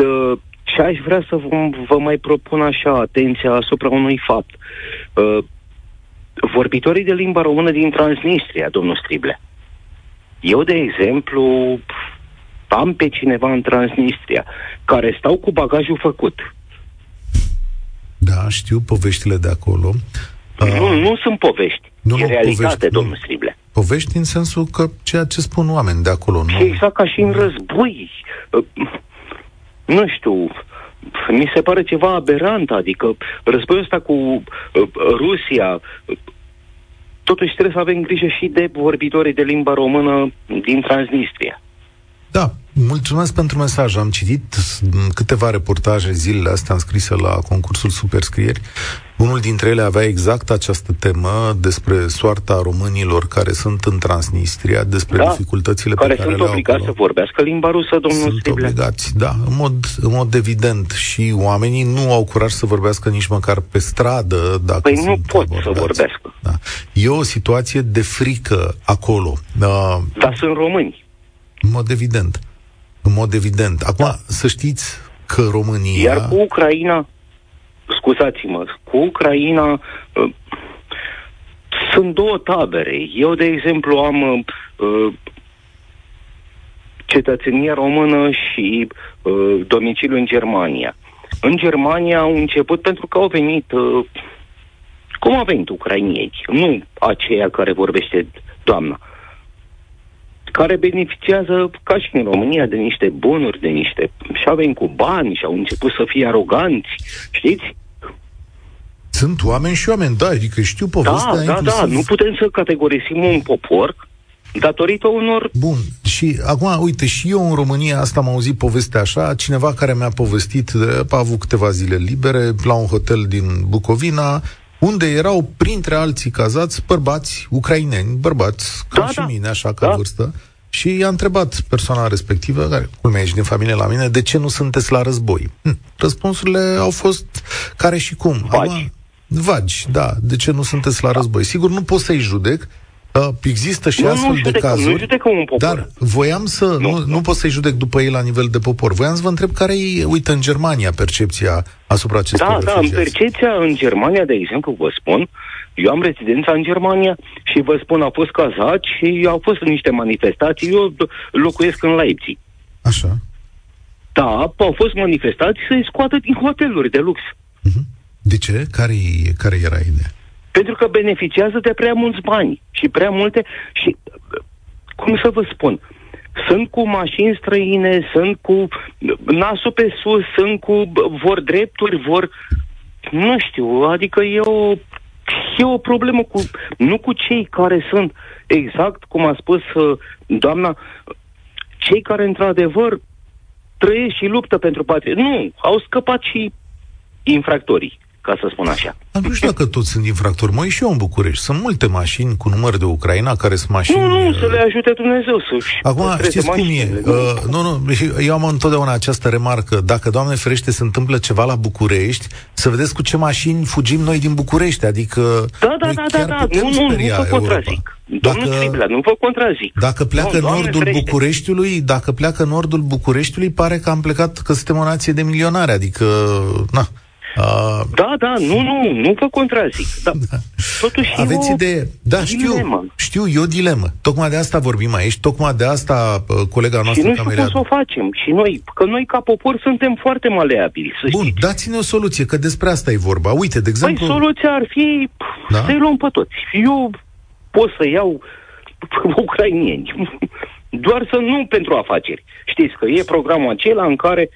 uh, și aș vrea să vă, vă mai propun așa atenția asupra unui fapt. Uh, vorbitorii de limba română din Transnistria, domnul Strible. Eu, de exemplu, am pe cineva în Transnistria care stau cu bagajul făcut. Da, știu poveștile de acolo. Nu, uh, nu sunt povești. Nu, e nu, realitate, povești, domnul nu. Strible. Povești în sensul că ceea ce spun oameni de acolo. Nu? Exact ca și în război. Uh, nu știu, mi se pare ceva aberant, adică războiul ăsta cu uh, Rusia, uh, totuși trebuie să avem grijă și de vorbitorii de limba română din Transnistria. Da, mulțumesc pentru mesaj. Am citit câteva reportaje zilele astea înscrise la concursul Superscrieri. Unul dintre ele avea exact această temă despre soarta românilor care sunt în Transnistria, despre da, dificultățile care pe care sunt le au obligați să vorbească limba rusă, domnul Sunt Stible. obligați, da, în mod, în mod evident. Și oamenii nu au curaj să vorbească nici măcar pe stradă dacă Păi sunt nu pot abordați. să vorbească. Da. E o situație de frică acolo. Uh, Dar sunt români. În mod evident. În mod evident. Acum, da. să știți că România... Iar cu Ucraina, scuzați-mă, cu Ucraina uh, sunt două tabere. Eu, de exemplu, am uh, cetățenia română și uh, domiciliu în Germania. În Germania au început pentru că au venit uh, cum au venit ucrainieni, nu aceea care vorbește doamna. Care beneficiază, ca și în România, de niște bunuri, de niște... și au cu bani și au început să fie aroganți, știți? Sunt oameni și oameni, da, adică știu povestea Da, da, da, nu putem să categorisim un popor datorită unor... Bun, și acum, uite, și eu în România, asta am auzit povestea așa, cineva care mi-a povestit, a avut câteva zile libere, la un hotel din Bucovina, unde erau, printre alții cazați, bărbați ucraineni, bărbați, ca da, și da. mine, așa, ca da. vârstă, și i-a întrebat persoana respectivă, care culmea ești din familie la mine, de ce nu sunteți la război? Hm. Răspunsurile au fost care și cum. Vagi. Acum, vagi, da. De ce nu sunteți la război? Sigur, nu pot să-i judec, Uh, există și nu, astfel nu de cazuri. Nu un popor. Dar voiam să. Nu, nu, nu pot să-i judec după ei la nivel de popor. Voiam să vă întreb care e, uite, în Germania percepția asupra acestor Da, refugiați. da, în percepția în Germania, de exemplu, vă spun, eu am rezidența în Germania și vă spun, au fost cazați și au fost niște manifestații. Eu locuiesc în Leipzig. Așa. Da, au fost manifestații să-i scoată din hoteluri de lux. Uh-huh. De ce? Care, care era ideea? Pentru că beneficiază de prea mulți bani și prea multe și, cum să vă spun, sunt cu mașini străine, sunt cu nasul pe sus, sunt cu, vor drepturi, vor, nu știu, adică e o, e o problemă cu, nu cu cei care sunt, exact cum a spus uh, doamna, cei care într-adevăr trăiesc și luptă pentru patrie. Nu, au scăpat și infractorii ca să spun așa. Dar nu știu dacă toți sunt infractori. Mă și eu în București. Sunt multe mașini cu număr de Ucraina care sunt mașini... Nu, nu, să le ajute Dumnezeu să Acum, știți cum e? Uh, nu, nu, eu am întotdeauna această remarcă. Dacă, Doamne ferește, se întâmplă ceva la București, să vedeți cu ce mașini fugim noi din București. Adică... Da, da, da, da, da. Nu, nu, nu vă contrazic. Domnul dacă, Triblea, nu vă contrazic. Dacă pleacă nu, nordul ferește. Bucureștiului, dacă pleacă nordul Bucureștiului, pare că am plecat, că suntem o nație de milionare, adică, na, Uh, da, da, nu, nu, nu vă contrazic. Da. da. Totuși Aveți idee? Da, dilemă. știu, știu, e o dilemă. Tocmai de asta vorbim aici, tocmai de asta uh, colega noastră... Și nu știu cum să o facem. Și noi, că noi ca popor suntem foarte maleabili, să Bun, știți. dați-ne o soluție, că despre asta e vorba. Uite, de exemplu... Păi soluția ar fi da? să-i luăm pe toți. Eu pot să iau ucrainieni. Doar să nu pentru afaceri. Știți că e programul acela în care,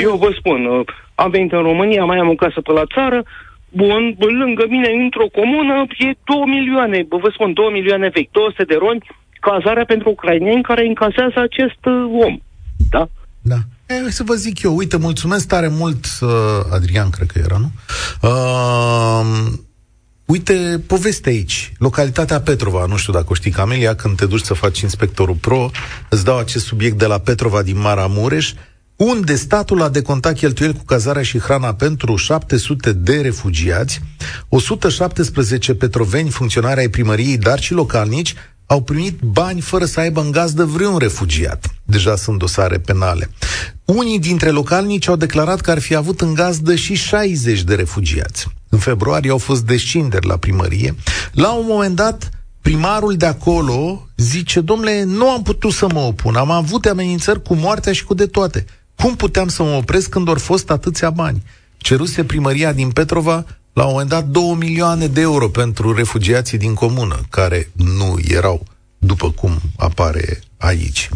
eu vă spun, uh, am venit în România, mai am o casă pe la țară, bun, lângă mine, într-o comună, e 2 milioane, vă spun, 2 milioane vechi, 200 de roni, cazarea pentru ucraineni care încasează acest uh, om. Da? Da. E, să vă zic eu, uite, mulțumesc tare mult, uh, Adrian, cred că era, nu? Uh, Uite, poveste aici. Localitatea Petrova, nu știu dacă o știi, Camelia, când te duci să faci inspectorul pro, îți dau acest subiect de la Petrova din Maramureș, unde statul a decontat cheltuieli cu cazarea și hrana pentru 700 de refugiați, 117 petroveni funcționari ai primăriei, dar și localnici, au primit bani fără să aibă în gazdă vreun refugiat. Deja sunt dosare penale. Unii dintre localnici au declarat că ar fi avut în gazdă și 60 de refugiați. În februarie au fost descinderi la primărie. La un moment dat, primarul de acolo zice, domnule, nu am putut să mă opun, am avut amenințări cu moartea și cu de toate. Cum puteam să mă opresc când au fost atâția bani? Ceruse primăria din Petrova la un moment dat 2 milioane de euro pentru refugiații din comună, care nu erau după cum apare aici.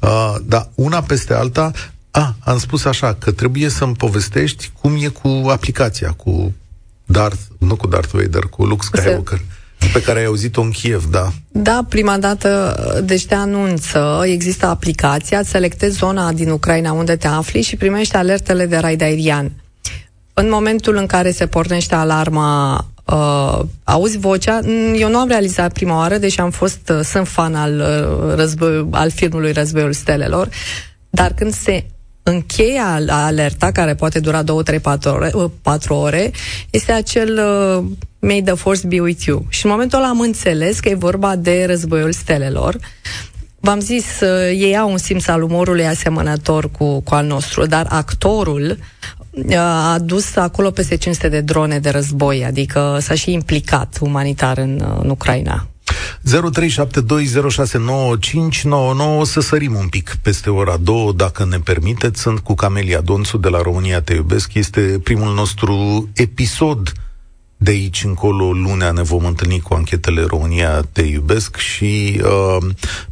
Uh, da, una peste alta, a, am spus așa, că trebuie să-mi povestești cum e cu aplicația, cu Darth, nu cu Darth Vader, cu Luke Skywalker. Pe care ai auzit-o în Kiev, da. Da, prima dată, deci te anunță, există aplicația, selectezi zona din Ucraina unde te afli și primești alertele de raid aerian. În momentul în care se pornește alarma uh, auzi vocea. Eu nu am realizat prima oară, deși am fost, uh, sunt fan al, uh, război, al filmului Războiul Stelelor, dar când se încheie alerta, care poate dura 2, 3, 4 ore, 4 ore este acel uh, May the Force be with you. Și în momentul ăla am înțeles că e vorba de războiul stelelor. V-am zis, uh, ei au un simț al umorului asemănător cu, cu al nostru, dar actorul uh, a dus acolo peste 500 de drone de război, adică s-a și implicat umanitar în, uh, în Ucraina. 0372069599 să sărim un pic peste ora 2, dacă ne permiteți. Sunt cu Camelia Donțu de la România Te Iubesc. Este primul nostru episod de aici încolo, lunea, ne vom întâlni cu anchetele România Te Iubesc și uh,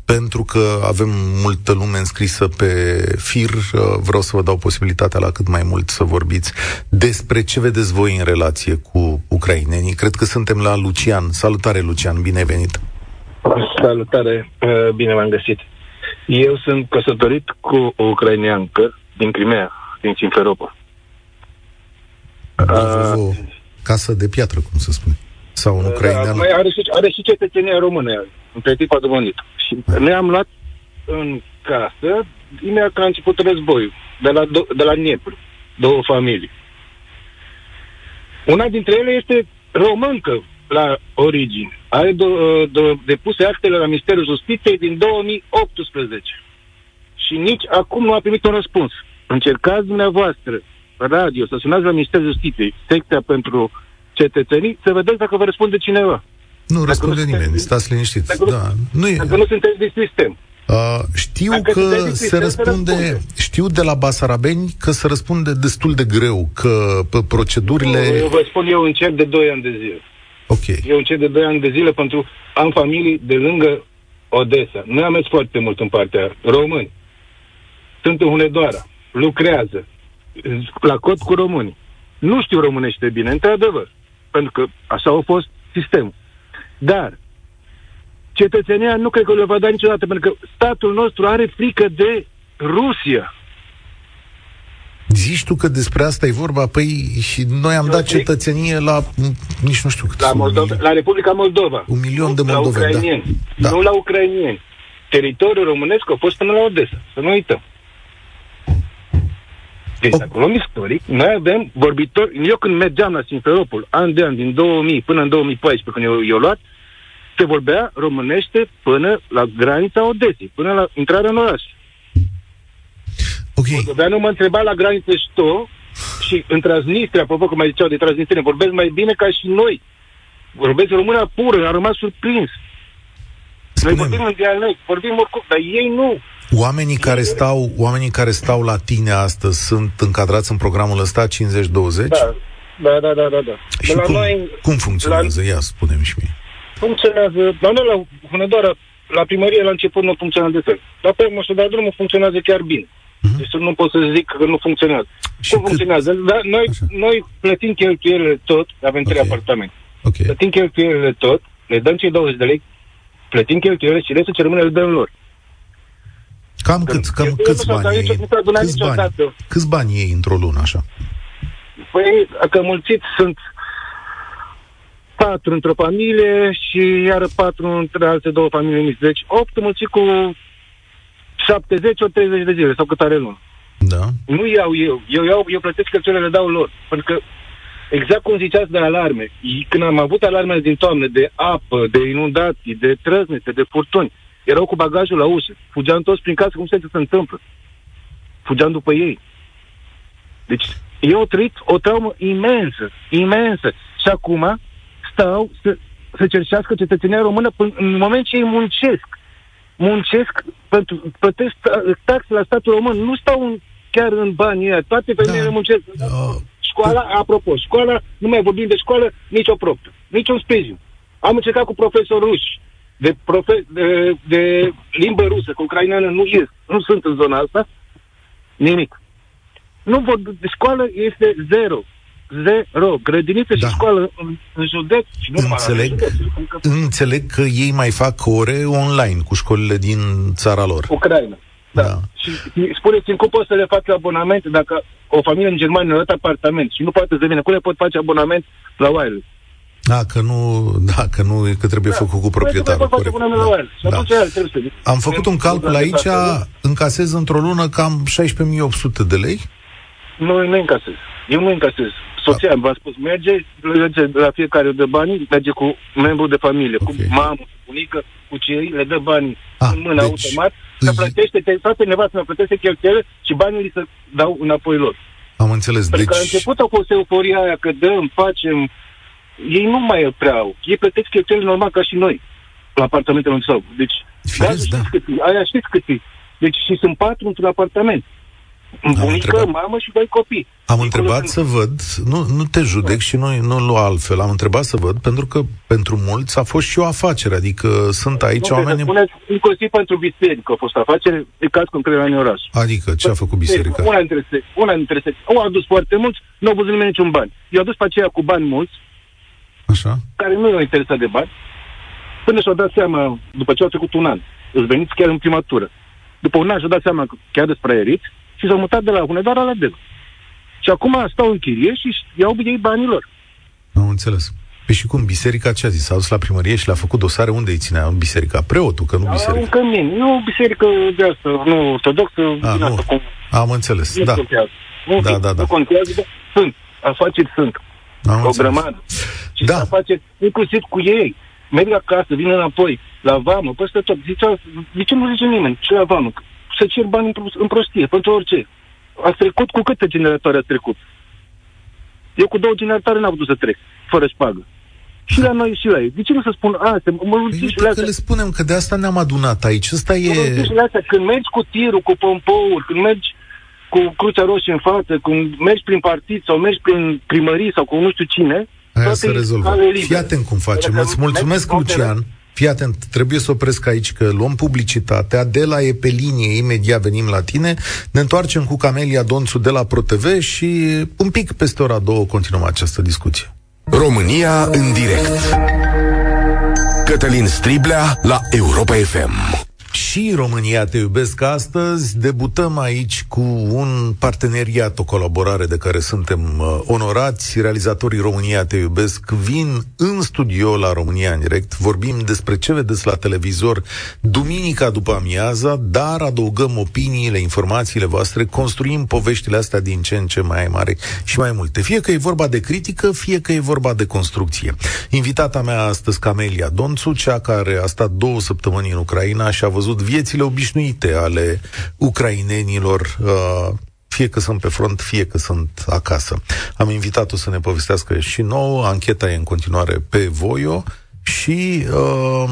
pentru că avem multă lume înscrisă pe fir, uh, vreau să vă dau posibilitatea la cât mai mult să vorbiți despre ce vedeți voi în relație cu ucrainenii. Cred că suntem la Lucian. Salutare, Lucian, bine ai venit! Salutare, uh, bine v-am găsit. Eu sunt căsătorit cu o ucraineancă din Crimea, din Simferopol. Uh, casă de piatră, cum se spune. Sau în da, Ucraina. Da, are, și, are și cetățenia română, între timp a domnit. Și da. ne-am luat în casă imediat când a început războiul, de la, do, de la Dniepru, două familii. Una dintre ele este româncă la origine. Are do, do, depuse actele la Ministerul Justiției din 2018. Și nici acum nu a primit un răspuns. Încercați dumneavoastră radio, să sunați la Ministerul Justiției, secția pentru cetățenii, să vedeți dacă vă răspunde cineva. Nu dacă răspunde nu nimeni, sunteți, stați liniștiți. Dacă, da, nu, e... dacă nu sunteți din sistem. Uh, știu dacă că se sistem, răspunde, se răspunde, știu de la Basarabeni că se răspunde destul de greu, că pe procedurile... Nu, eu vă spun, eu încerc de 2 ani de zile. Ok. Eu încerc de 2 ani de zile pentru am familii de lângă Odessa. Noi am mers foarte mult în partea români. Sunt în Hunedoara. Lucrează la cod cu românii. Nu știu românește bine, într-adevăr, pentru că așa a fost sistemul. Dar cetățenia nu cred că le va da niciodată, pentru că statul nostru are frică de Rusia. Zici tu că despre asta e vorba? Păi și noi am Eu dat zic, cetățenie la nici nu știu cât. La, Moldova, la Republica Moldova. Un milion de moldoveni, la ucrainieni, da. Nu la ucrainieni. Teritoriul românesc a fost până la Odessa, să nu uităm. Deci, oh. acolo istoric, noi avem vorbitori. Eu când mergeam la Simferopol, an de an, din 2000 până în 2014, când eu, eu luat, se vorbea românește până la granița Odesei, până la intrarea în oraș. Ok. nu mă întreba la graniță Sto și în Transnistria, apropo că mai ziceau de Transnistria, vorbesc mai bine ca și noi. Vorbesc româna pură, a rămas surprins. Spune-mi. Noi vorbim în dialect, vorbim oricum, dar ei nu. Oamenii care, stau, oamenii care stau la tine astăzi sunt încadrați în programul ăsta 50-20? Da, da, da, da, da. da. Și la cum, noi, cum funcționează? La... Ia, spune-mi și mie. Funcționează, la noi la Hunedoara, la primărie la început nu funcționează de fel. Dar pe urmă să dea drumul funcționează chiar bine. Uh-huh. Deci nu pot să zic că nu funcționează. Și cum cât... funcționează? Da, noi, noi plătim cheltuielile tot, avem okay. trei apartamente. Okay. Plătim cheltuielile tot, le dăm cei 20 de lei, plătim cheltuielile și restul ce rămâne le dăm lor. Cam cât? Cam câți bani ei? Câți bani, câți bani ei într-o lună, așa? Păi, dacă mulțit sunt patru într-o familie și iar patru între alte două familii mici. Deci opt mulțit cu 70 ori 30 de zile sau cât are lună. Da. Nu iau eu. Eu, iau, eu plătesc cheltuielile, le dau lor. Pentru că exact cum ziceați de alarme, când am avut alarmele din toamnă de apă, de inundații, de trăznete, de furtuni, erau cu bagajul la ușă. Fugeam toți prin casă, cum se se întâmplă. Fugeam după ei. Deci, eu trăit o traumă imensă, imensă. Și acum stau să, să cerșească cetățenia română până, în moment ce ei muncesc. Muncesc pentru, plătesc taxe la statul român. Nu stau în, chiar în banii ăia. Toate femeile da. muncesc. Da. Școala, apropo, școala, nu mai vorbim de școală, nici o proptă, nici un sprijin. Am încercat cu profesori ruși, de, profe- de, de limbă rusă, cu ucraineană nu ies, nu sunt în zona asta, nimic. Nu vor, de școală este zero. Zero. Grădiniță da. și școală în, în județ. Și nu înțeleg, județ, că... înțeleg că ei mai fac ore online cu școlile din țara lor. Ucraina. Da. da. Și spuneți-mi cum poți să le faci abonament dacă o familie în Germania are apartament și nu poate să vină. Cum le pot face abonament la wireless? Da, că nu, da, că nu, că trebuie da. făcut cu proprietarul. Corect. Da. Da. Am făcut un calcul aici, încasez într-o lună cam 16.800 de lei. Nu, nu încasez. Eu nu încasez. Soția, da. v-a spus, merge, merge la fiecare de bani, merge cu membru de familie, okay. cu mamă, cu bunică, cu cei, le dă banii ah, în mână deci automat, îi... să plătește, te, toate nevastă să plătește cheltuielile și banii li se dau înapoi lor. Am înțeles. Pentru deci... că a început a fost euforia aia că dăm, facem, ei nu mai prea au. Ei plătesc cheltuielile normal ca și noi la apartamentele unde sau. Deci, Firesc, da. Cât, aia știți cât e. Deci și sunt patru într-un apartament. Bunică, întrebat... mamă și doi copii. Am întrebat să văd, nu, nu te judec și nu, nu lua altfel, am întrebat să văd, pentru că pentru mulți a fost și o afacere, adică sunt aici nu, oameni... Spuneți, inclusiv pentru biserică a fost afacere, e caz concret la oraș. Adică, ce a făcut biserica? Una dintre, una dintre au adus foarte mulți, nu au văzut nimeni niciun bani. I-au adus pe aceea cu bani mulți, Așa. care nu i-au interesat de bani, până și-au dat seama, după ce au trecut un an, îți veniți chiar în prima tură. După un an și-au dat seama că chiar despre aeriți și s-au mutat de la Hunedoara la Delu. Și acum stau în chirie și iau ei banilor. Am înțeles. Păi și cum, biserica ce a zis? S-a dus la primărie și le-a făcut dosare unde îi ținea în biserica? Preotul, că nu Da, biserica. Un cămin. E o biserică de asta, nu ortodoxă. A, din nu. asta, cum, Am înțeles, nu da. contează. Nu, Da, da, da. Nu contează, dar sunt. Afaceri sunt. Am o înțeles. grămadă. Și Da. afaceri inclusiv cu ei. Merg acasă, vin înapoi, la vamă, peste tot. Zicea, de ce nu zice nimeni? Ce la vamă? Să cer bani în, pro- în prostie, pentru orice. Ați trecut cu câte generatoare ați trecut? Eu cu două generatoare n-am putut să trec, fără șpagă. Și la noi și la ei. De ce nu să spun astea? Mă Păi mulțumesc uite că le spunem că de asta ne-am adunat aici. Ăsta e... Mă astea. Când mergi cu tirul, cu pompouri, când mergi cu crucea roșie în față, când mergi prin partid sau mergi prin primării sau cu nu știu cine, Aia toate se e rezolvă. cale liberă. Fii atent cum facem. Dacă Îți mulțumesc, mergi cu Lucian. Fii atent, trebuie să opresc aici că luăm publicitatea, de la e pe linie, imediat venim la tine, ne întoarcem cu Camelia Donțu de la ProTV și un pic peste ora două continuăm această discuție. România în direct. Cătălin Striblea la Europa FM. Și România te iubesc astăzi. Debutăm aici cu un parteneriat, o colaborare de care suntem uh, onorați. Realizatorii România te iubesc vin în studio la România în direct. Vorbim despre ce vedeți la televizor duminica după amiaza, dar adăugăm opiniile, informațiile voastre, construim poveștile astea din ce în ce mai mare și mai multe. Fie că e vorba de critică, fie că e vorba de construcție. Invitata mea astăzi, Camelia Donțu, cea care a stat două săptămâni în Ucraina și a văzut viețile obișnuite ale ucrainenilor, uh, fie că sunt pe front, fie că sunt acasă. Am invitat-o să ne povestească și nouă, ancheta e în continuare pe Voio și uh,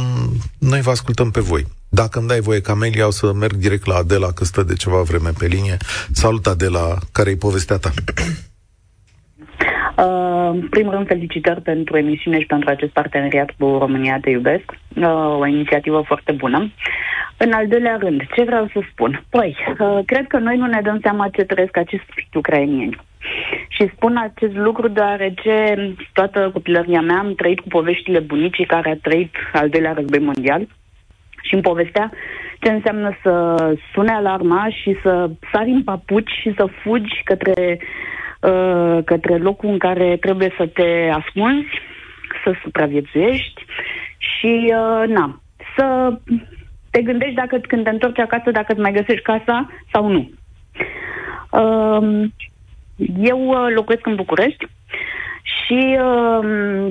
noi vă ascultăm pe voi. Dacă îmi dai voie, Camelia, o să merg direct la Adela, că stă de ceva vreme pe linie. Salut, Adela, care-i povestea ta? Uh, în primul rând, felicitări pentru emisiune și pentru acest parteneriat cu România Te Iubesc. Uh, o inițiativă foarte bună. În al doilea rând, ce vreau să spun? Păi, uh, cred că noi nu ne dăm seama ce trăiesc acești ucrainieni. Și spun acest lucru deoarece toată copilăria mea am trăit cu poveștile bunicii care a trăit al doilea război mondial și îmi povestea ce înseamnă să sune alarma și să sari în papuci și să fugi către uh, către locul în care trebuie să te ascunzi, să supraviețuiești și, uh, na, să te gândești dacă când te întorci acasă, dacă îți mai găsești casa sau nu. Uh, eu uh, locuiesc în București și uh,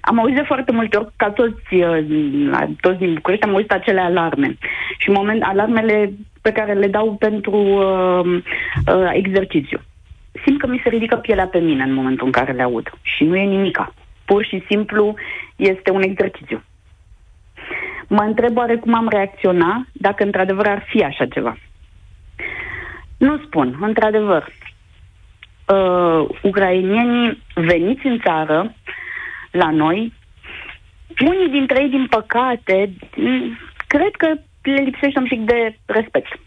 am auzit de foarte multe ori, ca toți, uh, la- toți din București, am auzit acele alarme. Și în moment, alarmele pe care le dau pentru uh, uh, exercițiu. Simt că mi se ridică pielea pe mine în momentul în care le aud. Și nu e nimica. Pur și simplu este un exercițiu. Mă întreb oare cum am reacționa dacă într-adevăr ar fi așa ceva. Nu spun, într-adevăr. Uh, ucrainienii veniți în țară, la noi, unii dintre ei, din păcate, m, cred că le lipsește un pic de respect.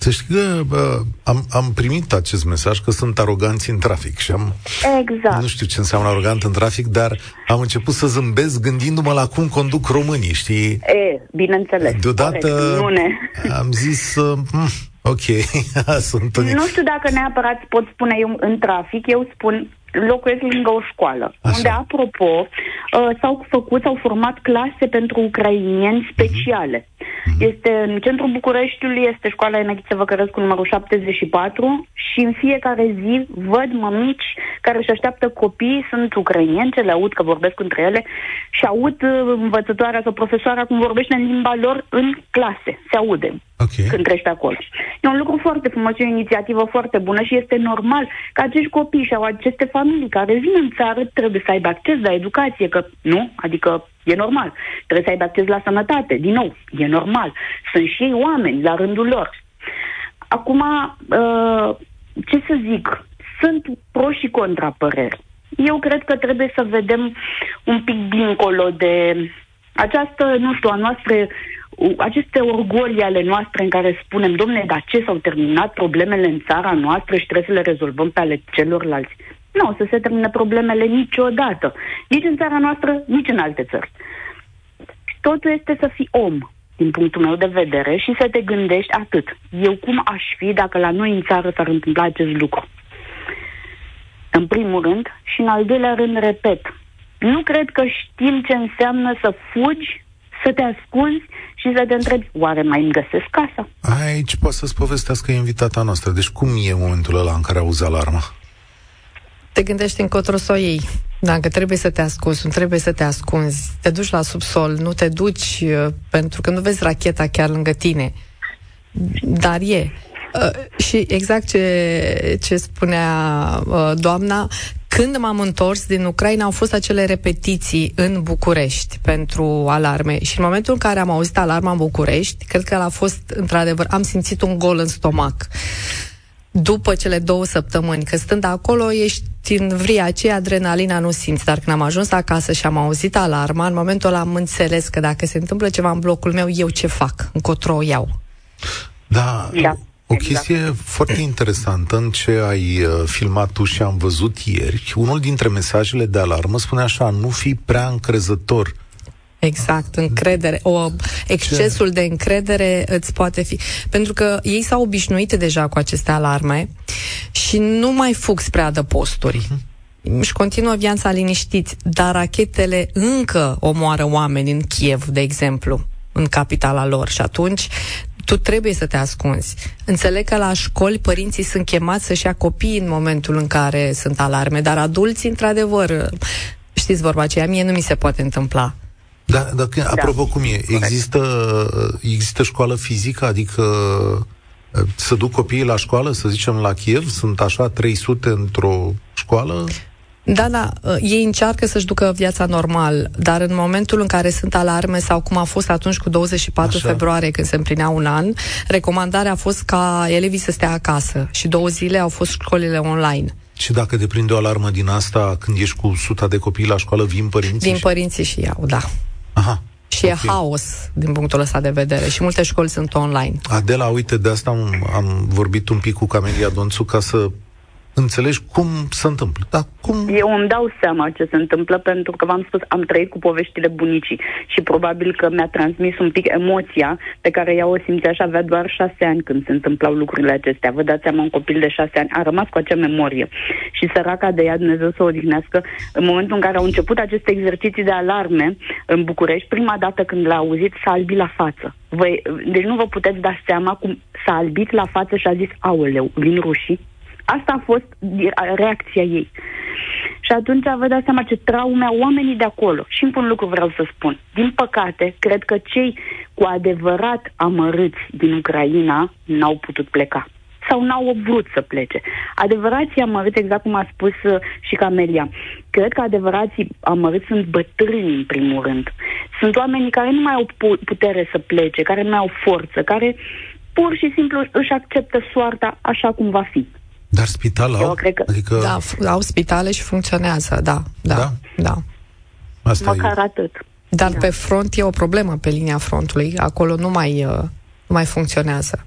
Să știi că bă, am, am primit acest mesaj că sunt aroganți în trafic și am... Exact. Nu știu ce înseamnă arogant în trafic, dar am început să zâmbesc gândindu-mă la cum conduc românii, știi? E, bineînțeles. Deodată corect, Nu ne... am zis, uh, mm, ok, sunt unii. Nu știu dacă neapărat pot spune eu în trafic, eu spun locuiesc lângă o școală, Așa. unde, apropo, uh, s-au făcut, s-au format clase pentru ucrainieni speciale. Este în centrul Bucureștiului, este școala Enăghiță Văcărescu numărul 74 și în fiecare zi văd mămici care își așteaptă copii, sunt ucrainieni, ce le aud că vorbesc între ele și aud uh, învățătoarea sau profesoara cum vorbește în limba lor în clase, se aude Ok. când crește acolo. E un lucru foarte frumos, e o inițiativă foarte bună și este normal că acești copii sau aceste familii care vin în țară trebuie să aibă acces la educație, că nu, adică e normal. Trebuie să aibă acces la sănătate, din nou, e normal. Sunt și ei oameni la rândul lor. Acum, uh, ce să zic, sunt pro și contra păreri. Eu cred că trebuie să vedem un pic dincolo de această, nu știu, a noastră, aceste orgolii ale noastre în care spunem, domne, dar ce s-au terminat problemele în țara noastră și trebuie să le rezolvăm pe ale celorlalți. Nu o să se termine problemele niciodată. Nici în țara noastră, nici în alte țări. Totul este să fii om, din punctul meu de vedere, și să te gândești atât. Eu cum aș fi dacă la noi în țară s-ar întâmpla acest lucru? În primul rând, și în al doilea rând, repet, nu cred că știm ce înseamnă să fugi, să te ascunzi și să te întrebi, oare mai îmi găsesc casa? Aici poate să-ți povestească invitata noastră. Deci cum e momentul ăla în care auzi alarma? Te gândești încotro să o iei. Dacă trebuie să te ascunzi, nu trebuie să te ascunzi. Te duci la subsol, nu te duci uh, pentru că nu vezi racheta chiar lângă tine. Dar e. Uh, și exact ce, ce spunea uh, doamna, când m-am întors din Ucraina au fost acele repetiții în București pentru alarme și în momentul în care am auzit alarma în București, cred că a fost într-adevăr, am simțit un gol în stomac după cele două săptămâni, că stând acolo ești în vria aceea, adrenalina nu simți, dar când am ajuns acasă și am auzit alarma, în momentul ăla am înțeles că dacă se întâmplă ceva în blocul meu, eu ce fac? Încotro o iau. Da, da. O exact. chestie exact. foarte interesantă în ce ai uh, filmat tu și am văzut ieri, unul dintre mesajele de alarmă spune așa, nu fi prea încrezător. Exact, încredere. O, excesul Ce? de încredere îți poate fi. Pentru că ei s-au obișnuit deja cu aceste alarme și nu mai fug spre adăposturi. Uh-huh își continuă viața liniștiți, dar rachetele încă omoară oameni în Kiev, de exemplu, în capitala lor și atunci tu trebuie să te ascunzi. Înțeleg că la școli părinții sunt chemați să-și ia copiii în momentul în care sunt alarme, dar adulții, într-adevăr, știți vorba aceea, mie nu mi se poate întâmpla. Da, dar da. apropo cum e, există, există școală fizică, adică să duc copiii la școală, să zicem la Kiev, sunt așa 300 într-o școală? Da, da, uh, ei încearcă să-și ducă viața normal, dar în momentul în care sunt alarme sau cum a fost atunci cu 24 Așa. februarie când se împlinea un an, recomandarea a fost ca elevii să stea acasă și două zile au fost școlile online. Și dacă deprinde o alarmă din asta, când ești cu suta de copii la școală, vin părinții? Vin și... părinții și iau, da. Aha. Și okay. e haos din punctul ăsta de vedere și multe școli sunt online. Adela, uite, de asta am, am vorbit un pic cu Camelia Donțu ca să înțelegi cum se întâmplă. Dar cum... Eu îmi dau seama ce se întâmplă pentru că v-am spus, am trăit cu poveștile bunicii și probabil că mi-a transmis un pic emoția pe care ea o simțea și avea doar șase ani când se întâmplau lucrurile acestea. Vă dați seama, un copil de șase ani a rămas cu acea memorie și săraca de ea, Dumnezeu să o odihnească, în momentul în care au început aceste exerciții de alarme în București, prima dată când l-a auzit, s-a albit la față. Voi, deci nu vă puteți da seama cum s-a albit la față și a zis, aoleu, vin rușii? Asta a fost reacția ei. Și atunci vă dați seama ce traume au oamenii de acolo. Și încă un lucru vreau să spun. Din păcate, cred că cei cu adevărat amărâți din Ucraina n-au putut pleca sau n-au vrut să plece. Adevărații amărâți, exact cum a spus uh, și Camelia, cred că adevărații amărâți sunt bătrâni în primul rând. Sunt oamenii care nu mai au putere să plece, care nu mai au forță, care pur și simplu își acceptă soarta așa cum va fi. Dar spital au? cred că... Adică... Da, au spitale și funcționează, da. Da, da. da. Asta Măcar e. atât. Dar da. pe front e o problemă pe linia frontului. Acolo nu mai, uh, nu mai funcționează.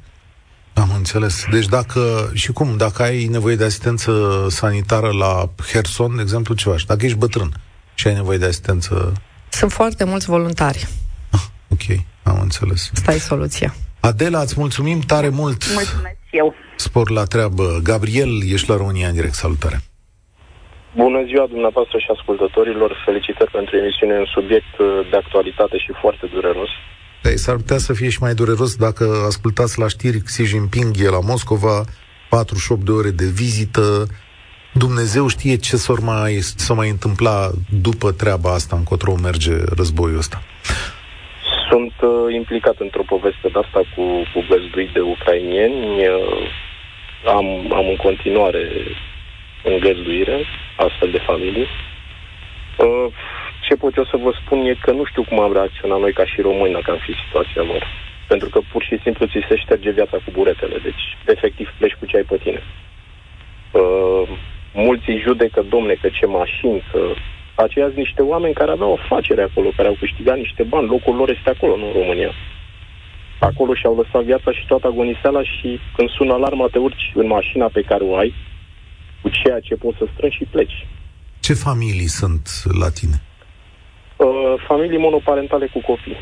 Am înțeles. Deci dacă, și cum, dacă ai nevoie de asistență sanitară la Herson, de exemplu, ce faci? Dacă ești bătrân și ai nevoie de asistență... Sunt foarte mulți voluntari. Ah, ok, am înțeles. Asta e soluția. Adela, îți mulțumim tare mult. Mulțumesc eu. Spor la treabă. Gabriel, ești la România în direct. Salutare. Bună ziua dumneavoastră și ascultătorilor. Felicitări pentru emisiune, un subiect uh, de actualitate și foarte dureros. Ei, s-ar putea să fie și mai dureros dacă ascultați la știri Xi Jinping e la Moscova, 48 de ore de vizită. Dumnezeu știe ce s-or mai, s mai întâmpla după treaba asta, încotro merge războiul ăsta. Sunt uh, implicat într-o poveste de asta cu, cu găzduit de ucrainieni. Uh, am, am în continuare în găzduire astfel de familii. Uh, ce pot eu să vă spun e că nu știu cum am reacționat noi ca și români dacă am fi situația lor. pentru că pur și simplu ți se șterge viața cu buretele, deci efectiv pleci cu ce ai pe tine. Uh, mulți îi judecă, domne, că ce mașini, că aceia niște oameni care aveau afacere acolo, care au câștigat niște bani, locul lor este acolo, nu în România. Acolo și-au lăsat viața și toată agoniseala și când sună alarma te urci în mașina pe care o ai, cu ceea ce poți să strângi și pleci. Ce familii sunt la tine? Uh, familii monoparentale cu copii.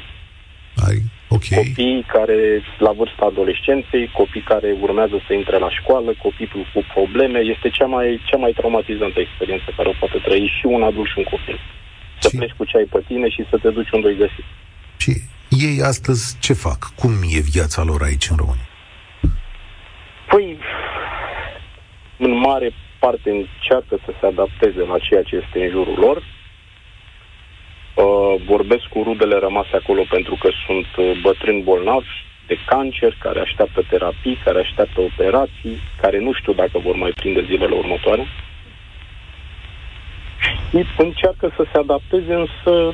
Ai, ok. Copii care, la vârsta adolescenței, copii care urmează să intre la școală, copii cu probleme, este cea mai, cea mai traumatizantă experiență care o poate trăi și un adult și un copil. Să și... pleci cu ce ai pe tine și să te duci unde ai găsit. Și ei astăzi ce fac? Cum e viața lor aici în România? Păi, în mare parte încearcă să se adapteze la ceea ce este în jurul lor. Uh, vorbesc cu rudele rămase acolo pentru că sunt uh, bătrâni bolnavi de cancer, care așteaptă terapii, care așteaptă operații, care nu știu dacă vor mai prinde zilele următoare. Și încearcă să se adapteze, însă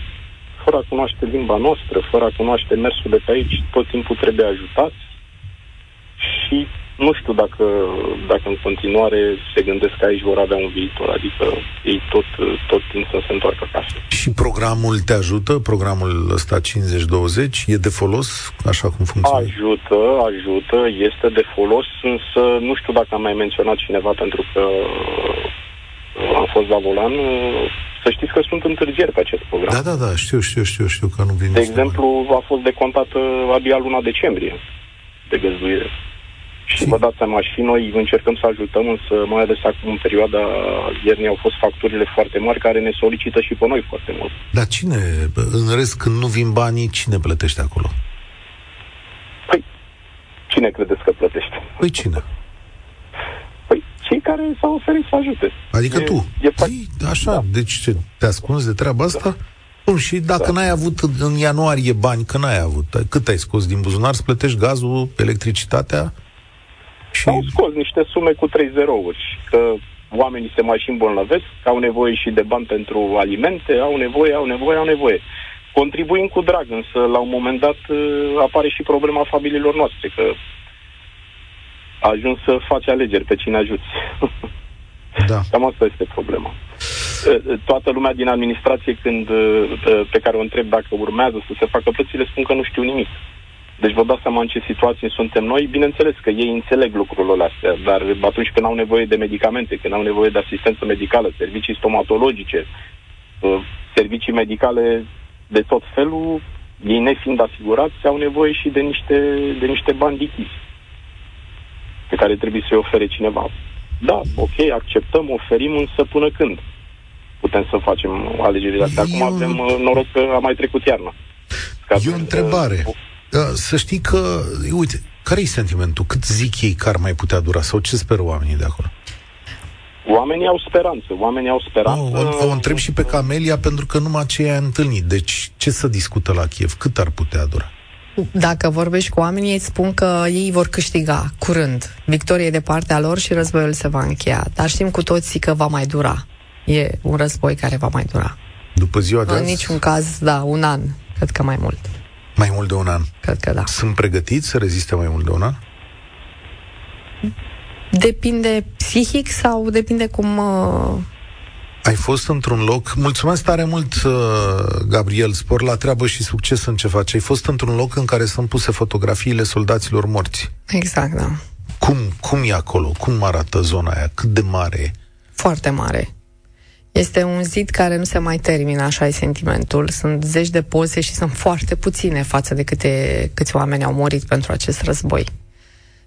fără a cunoaște limba noastră, fără a cunoaște mersul de pe aici, tot timpul trebuie ajutați și nu știu dacă, dacă în continuare se gândesc că aici vor avea un viitor, adică ei tot, tot timp să se întoarcă acasă. Și programul te ajută? Programul ăsta 50-20 e de folos, așa cum funcționează? Ajută, ajută, este de folos, însă nu știu dacă am mai menționat cineva pentru că am fost la volan, să știți că sunt întârzieri pe acest program. Da, da, da, știu, știu, știu, știu că nu vin. De exemplu, a fost decontată abia luna decembrie de găzduire. Și vă dați seama, și noi încercăm să ajutăm, însă mai ales acum în perioada iernii au fost facturile foarte mari care ne solicită și pe noi foarte mult. Dar cine, în rest, când nu vin banii, cine plătește acolo? Păi, cine credeți că plătește? Păi cine? Păi, cei care s-au oferit să ajute. Adică e, tu? E Zi, așa, da. deci ce, te ascunzi de treaba asta? Da. Bun, și dacă da. n-ai avut în ianuarie bani, că n-ai avut, cât ai scos din buzunar să plătești gazul, electricitatea? Și... Au scos niște sume cu 3 zerouri, că oamenii se mai și îmbolnăvesc, au nevoie și de bani pentru alimente, au nevoie, au nevoie, au nevoie. Contribuim cu drag, însă la un moment dat uh, apare și problema familiilor noastre, că ajuns să faci alegeri pe cine ajuți. Da. Cam asta este problema. Uh, uh, toată lumea din administrație, când pe care o întreb dacă urmează să se facă plățile, spun că nu știu nimic. Deci vă dați seama în ce situație suntem noi. Bineînțeles că ei înțeleg lucrurile astea, dar atunci când au nevoie de medicamente, când au nevoie de asistență medicală, servicii stomatologice, uh, servicii medicale de tot felul, ei nefiind asigurați, au nevoie și de niște, de niște bani lichizi pe care trebuie să-i ofere cineva. Da, ok, acceptăm, oferim, însă până când putem să facem alegerile astea? Acum Eu... avem uh, noroc că a mai trecut iarna. E o întrebare. Uh, da, să știi că, uite, care e sentimentul? Cât zic ei că ar mai putea dura? Sau ce speră oamenii de acolo? Oamenii au speranță, oamenii au speranță. O, o întreb și pe Camelia pentru că numai ce a întâlnit. Deci ce să discută la Kiev? Cât ar putea dura? Dacă vorbești cu oamenii, îți spun că ei vor câștiga curând. Victorie de partea lor și războiul se va încheia. Dar știm cu toții că va mai dura. E un război care va mai dura. După ziua de În azi? niciun caz, da, un an. Cred că mai mult. Mai mult de un an? Cred că da. Sunt pregătiți să reziste mai mult de un an? Depinde psihic sau depinde cum... Uh... Ai fost într-un loc... Mulțumesc tare mult, uh, Gabriel, spor la treabă și succes în ce faci. Ai fost într-un loc în care sunt puse fotografiile soldaților morți. Exact, da. Cum, cum e acolo? Cum arată zona aia? Cât de mare e? Foarte mare. Este un zid care nu se mai termină, așa e sentimentul. Sunt zeci de poze și sunt foarte puține față de câte, câți oameni au murit pentru acest război.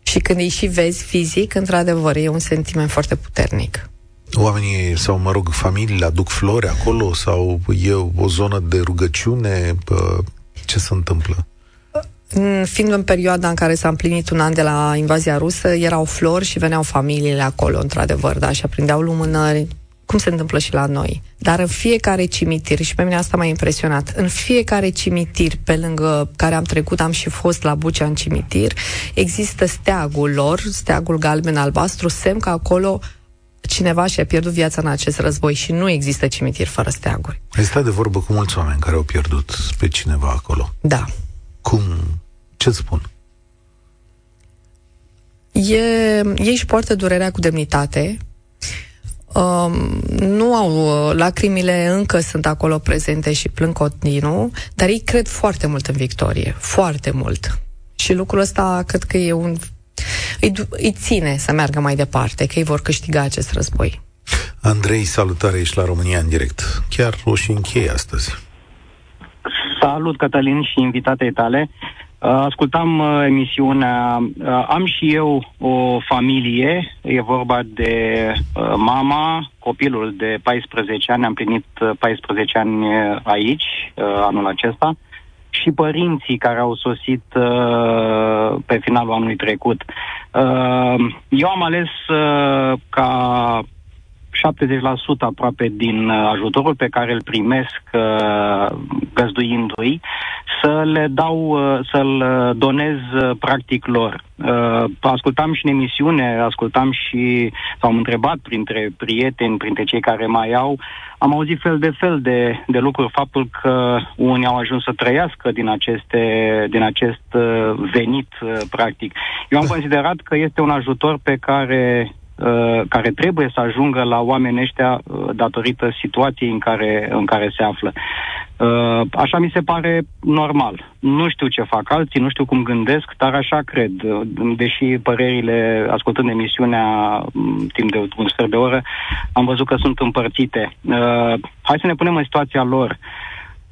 Și când îi și vezi fizic, într-adevăr, e un sentiment foarte puternic. Oamenii, sau mă rog, familiile aduc flori acolo sau e o zonă de rugăciune? Ce se întâmplă? Fiind în perioada în care s-a împlinit un an de la invazia rusă, erau flori și veneau familiile acolo, într-adevăr, da, și aprindeau lumânări, cum se întâmplă și la noi. Dar în fiecare cimitir, și pe mine asta m-a impresionat, în fiecare cimitir pe lângă care am trecut, am și fost la Bucea în cimitir, există steagul lor, steagul galben-albastru, semn că acolo cineva și-a pierdut viața în acest război și nu există cimitir fără steaguri. Ai stat de vorbă cu mulți oameni care au pierdut pe cineva acolo. Da. Cum, Ce spun? E, ei își poartă durerea cu demnitate, Um, nu au uh, lacrimile, încă sunt acolo prezente și plâng continuu, dar ei cred foarte mult în victorie, foarte mult. Și lucrul ăsta cred că e un îi, îi ține să meargă mai departe, că ei vor câștiga acest război. Andrei, salutare, ești la România în direct. Chiar o și încheie astăzi. Salut, Cătălin și invitatei tale. Uh, ascultam uh, emisiunea. Uh, am și eu o familie. E vorba de mama, copilul de 14 ani. Am plinit 14 ani aici, anul acesta. Și părinții care au sosit pe finalul anului trecut. Eu am ales ca 70% aproape din uh, ajutorul pe care îl primesc uh, găzduindu-i, să le dau, uh, să-l donez practic lor. Ascultam și în emisiune, ascultam și, s-au întrebat printre prieteni, printre cei care mai au, am auzit fel de fel de, de lucruri, faptul că unii au ajuns să trăiască din, aceste, din acest venit, practic. Eu am considerat că este un ajutor pe care Uh, care trebuie să ajungă la oamenii ăștia uh, datorită situației în care, în care se află. Uh, așa mi se pare normal. Nu știu ce fac alții, nu știu cum gândesc, dar așa cred. Deși părerile, ascultând emisiunea mm, timp de un sfert de oră, am văzut că sunt împărțite. Hai să ne punem în situația lor. Uh,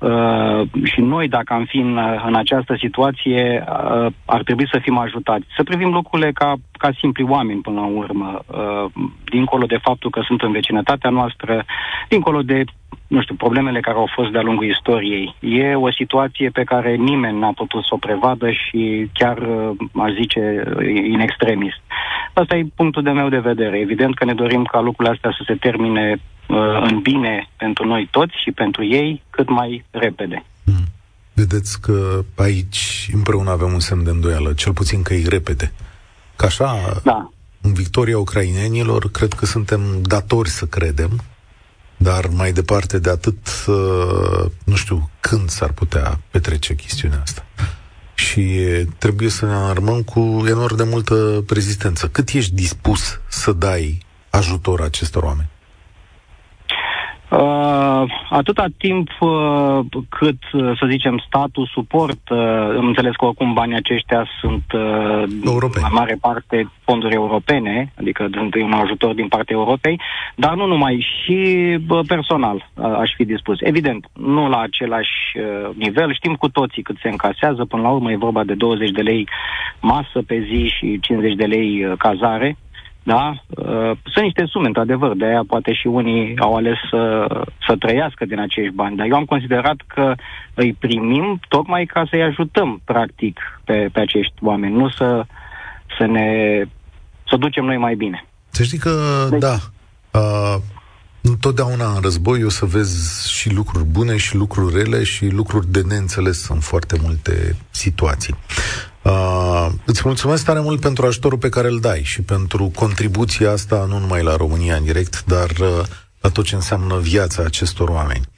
Uh, și noi, dacă am fi în, în această situație, uh, ar trebui să fim ajutați. Să privim lucrurile ca, ca simpli oameni, până la urmă, uh, dincolo de faptul că sunt în vecinătatea noastră, dincolo de, nu știu, problemele care au fost de-a lungul istoriei. E o situație pe care nimeni n-a putut să o prevadă și chiar, uh, aș zice, in extremis. Asta e punctul de meu de vedere. Evident că ne dorim ca lucrurile astea să se termine uh, în bine pentru noi toți și pentru ei cât mai repede. Hmm. Vedeți că aici împreună avem un semn de îndoială, cel puțin că e repede. Că așa, da. în victoria ucrainenilor, cred că suntem datori să credem, dar mai departe de atât, uh, nu știu când s-ar putea petrece chestiunea asta. Și trebuie să ne armăm cu enorm de multă rezistență. Cât ești dispus să dai ajutor acestor oameni? Uh, atâta timp uh, cât, uh, să zicem, statul suport, uh, îmi înțeles că oricum banii aceștia sunt uh, în mare parte fonduri europene, adică sunt un ajutor din partea Europei, dar nu numai, și uh, personal uh, aș fi dispus. Evident, nu la același uh, nivel, știm cu toții cât se încasează, până la urmă e vorba de 20 de lei masă pe zi și 50 de lei uh, cazare, da? Uh, sunt niște sume, într-adevăr, de aia poate și unii au ales să, să trăiască din acești bani. Dar eu am considerat că îi primim tocmai ca să-i ajutăm, practic, pe, pe acești oameni, nu să, să ne să ducem noi mai bine. Să știi că, deci, da, uh, întotdeauna în război o să vezi și lucruri bune și lucruri rele și lucruri de neînțeles în foarte multe situații. Uh, îți mulțumesc tare mult pentru ajutorul pe care îl dai și pentru contribuția asta nu numai la România în direct, dar uh, la tot ce înseamnă viața acestor oameni.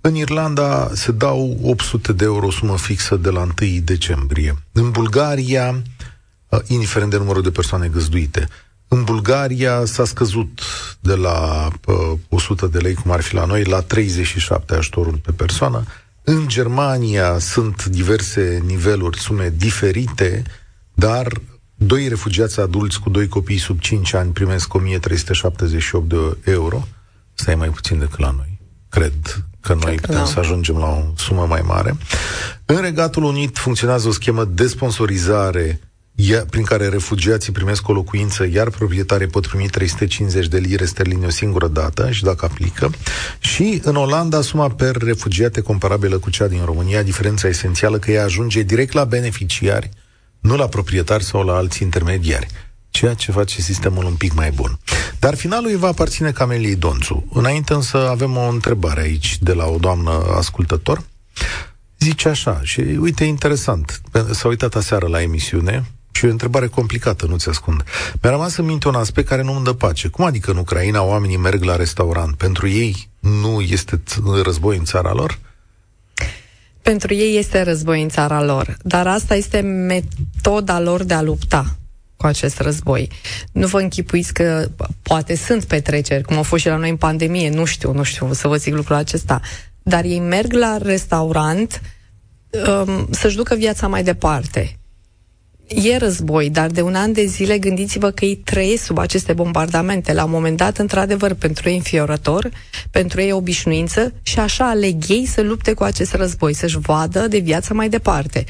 În Irlanda se dau 800 de euro sumă fixă de la 1 decembrie. În Bulgaria, uh, indiferent de numărul de persoane găzduite, în Bulgaria s-a scăzut de la uh, 100 de lei, cum ar fi la noi, la 37 ajutorul pe persoană. În Germania sunt diverse niveluri, sume diferite, dar doi refugiați adulți cu doi copii sub 5 ani primesc 1378 de euro. Asta e mai puțin decât la noi. Cred că noi Cred putem că să ajungem la o sumă mai mare. În Regatul Unit funcționează o schemă de sponsorizare prin care refugiații primesc o locuință, iar proprietarii pot primi 350 de lire sterline o singură dată și dacă aplică. Și în Olanda suma per refugiate comparabilă cu cea din România, diferența esențială că ea ajunge direct la beneficiari, nu la proprietari sau la alți intermediari ceea ce face sistemul un pic mai bun. Dar finalul îi va aparține Cameliei Donțu. Înainte însă avem o întrebare aici de la o doamnă ascultător. Zice așa, și uite, interesant, s-a uitat aseară la emisiune, și o întrebare complicată, nu-ți ascund. Mi-a rămas în minte un aspect care nu îmi dă pace. Cum adică în Ucraina oamenii merg la restaurant? Pentru ei nu este război în țara lor? Pentru ei este război în țara lor, dar asta este metoda lor de a lupta cu acest război. Nu vă închipuiți că poate sunt petreceri, cum au fost și la noi în pandemie, nu știu, nu știu să vă zic lucrul acesta, dar ei merg la restaurant um, să-și ducă viața mai departe e război, dar de un an de zile gândiți-vă că ei trăiesc sub aceste bombardamente. La un moment dat, într-adevăr, pentru ei înfiorător, pentru ei obișnuință și așa aleg ei să lupte cu acest război, să-și vadă de viață mai departe.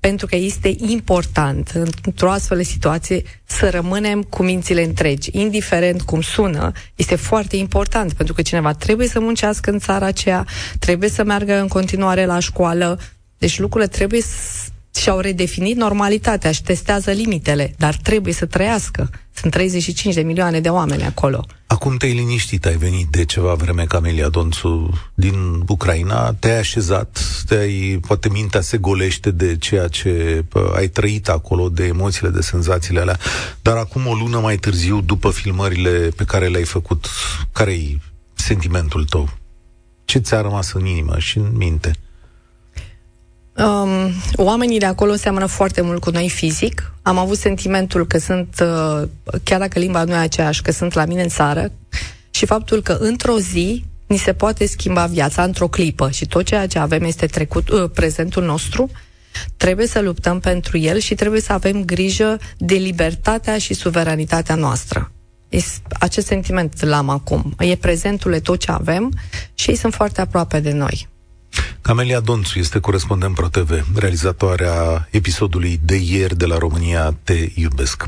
Pentru că este important, într-o astfel de situație, să rămânem cu mințile întregi. Indiferent cum sună, este foarte important, pentru că cineva trebuie să muncească în țara aceea, trebuie să meargă în continuare la școală, deci lucrurile trebuie să și-au redefinit normalitatea și testează limitele, dar trebuie să trăiască. Sunt 35 de milioane de oameni acolo. Acum te-ai liniștit, ai venit de ceva vreme, Camelia Donțu, din Ucraina, te-ai așezat, te-ai, poate mintea se golește de ceea ce pă, ai trăit acolo, de emoțiile, de senzațiile alea, dar acum o lună mai târziu, după filmările pe care le-ai făcut, care-i sentimentul tău? Ce ți-a rămas în inimă și în minte? Um, oamenii de acolo seamănă foarte mult cu noi fizic. Am avut sentimentul că sunt, uh, chiar dacă limba nu e aceeași, că sunt la mine în țară și faptul că într-o zi ni se poate schimba viața într-o clipă și tot ceea ce avem este trecut, uh, prezentul nostru, trebuie să luptăm pentru el și trebuie să avem grijă de libertatea și suveranitatea noastră. Acest sentiment l-am acum. E prezentul, e tot ce avem și ei sunt foarte aproape de noi. Camelia Donțu este corespondent ProTV, realizatoarea episodului de ieri de la România Te iubesc.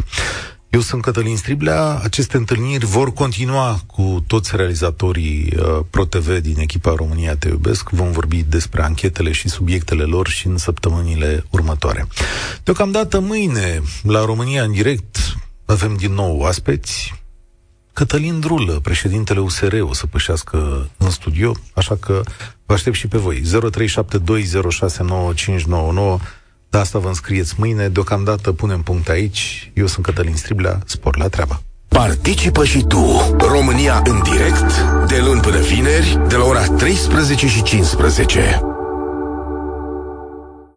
Eu sunt Cătălin Striblea. Aceste întâlniri vor continua cu toți realizatorii uh, ProTV din echipa România Te iubesc. Vom vorbi despre anchetele și subiectele lor și în săptămânile următoare. Deocamdată mâine, la România în direct, avem din nou aspeți. Cătălin Drulă, președintele USR, o să pășească în studio, așa că vă aștept și pe voi. 0372069599 de asta vă înscrieți mâine. Deocamdată punem punct aici. Eu sunt Cătălin Striblea, spor la treabă. Participă și tu, România în direct, de luni până vineri, de la ora 13 și 15.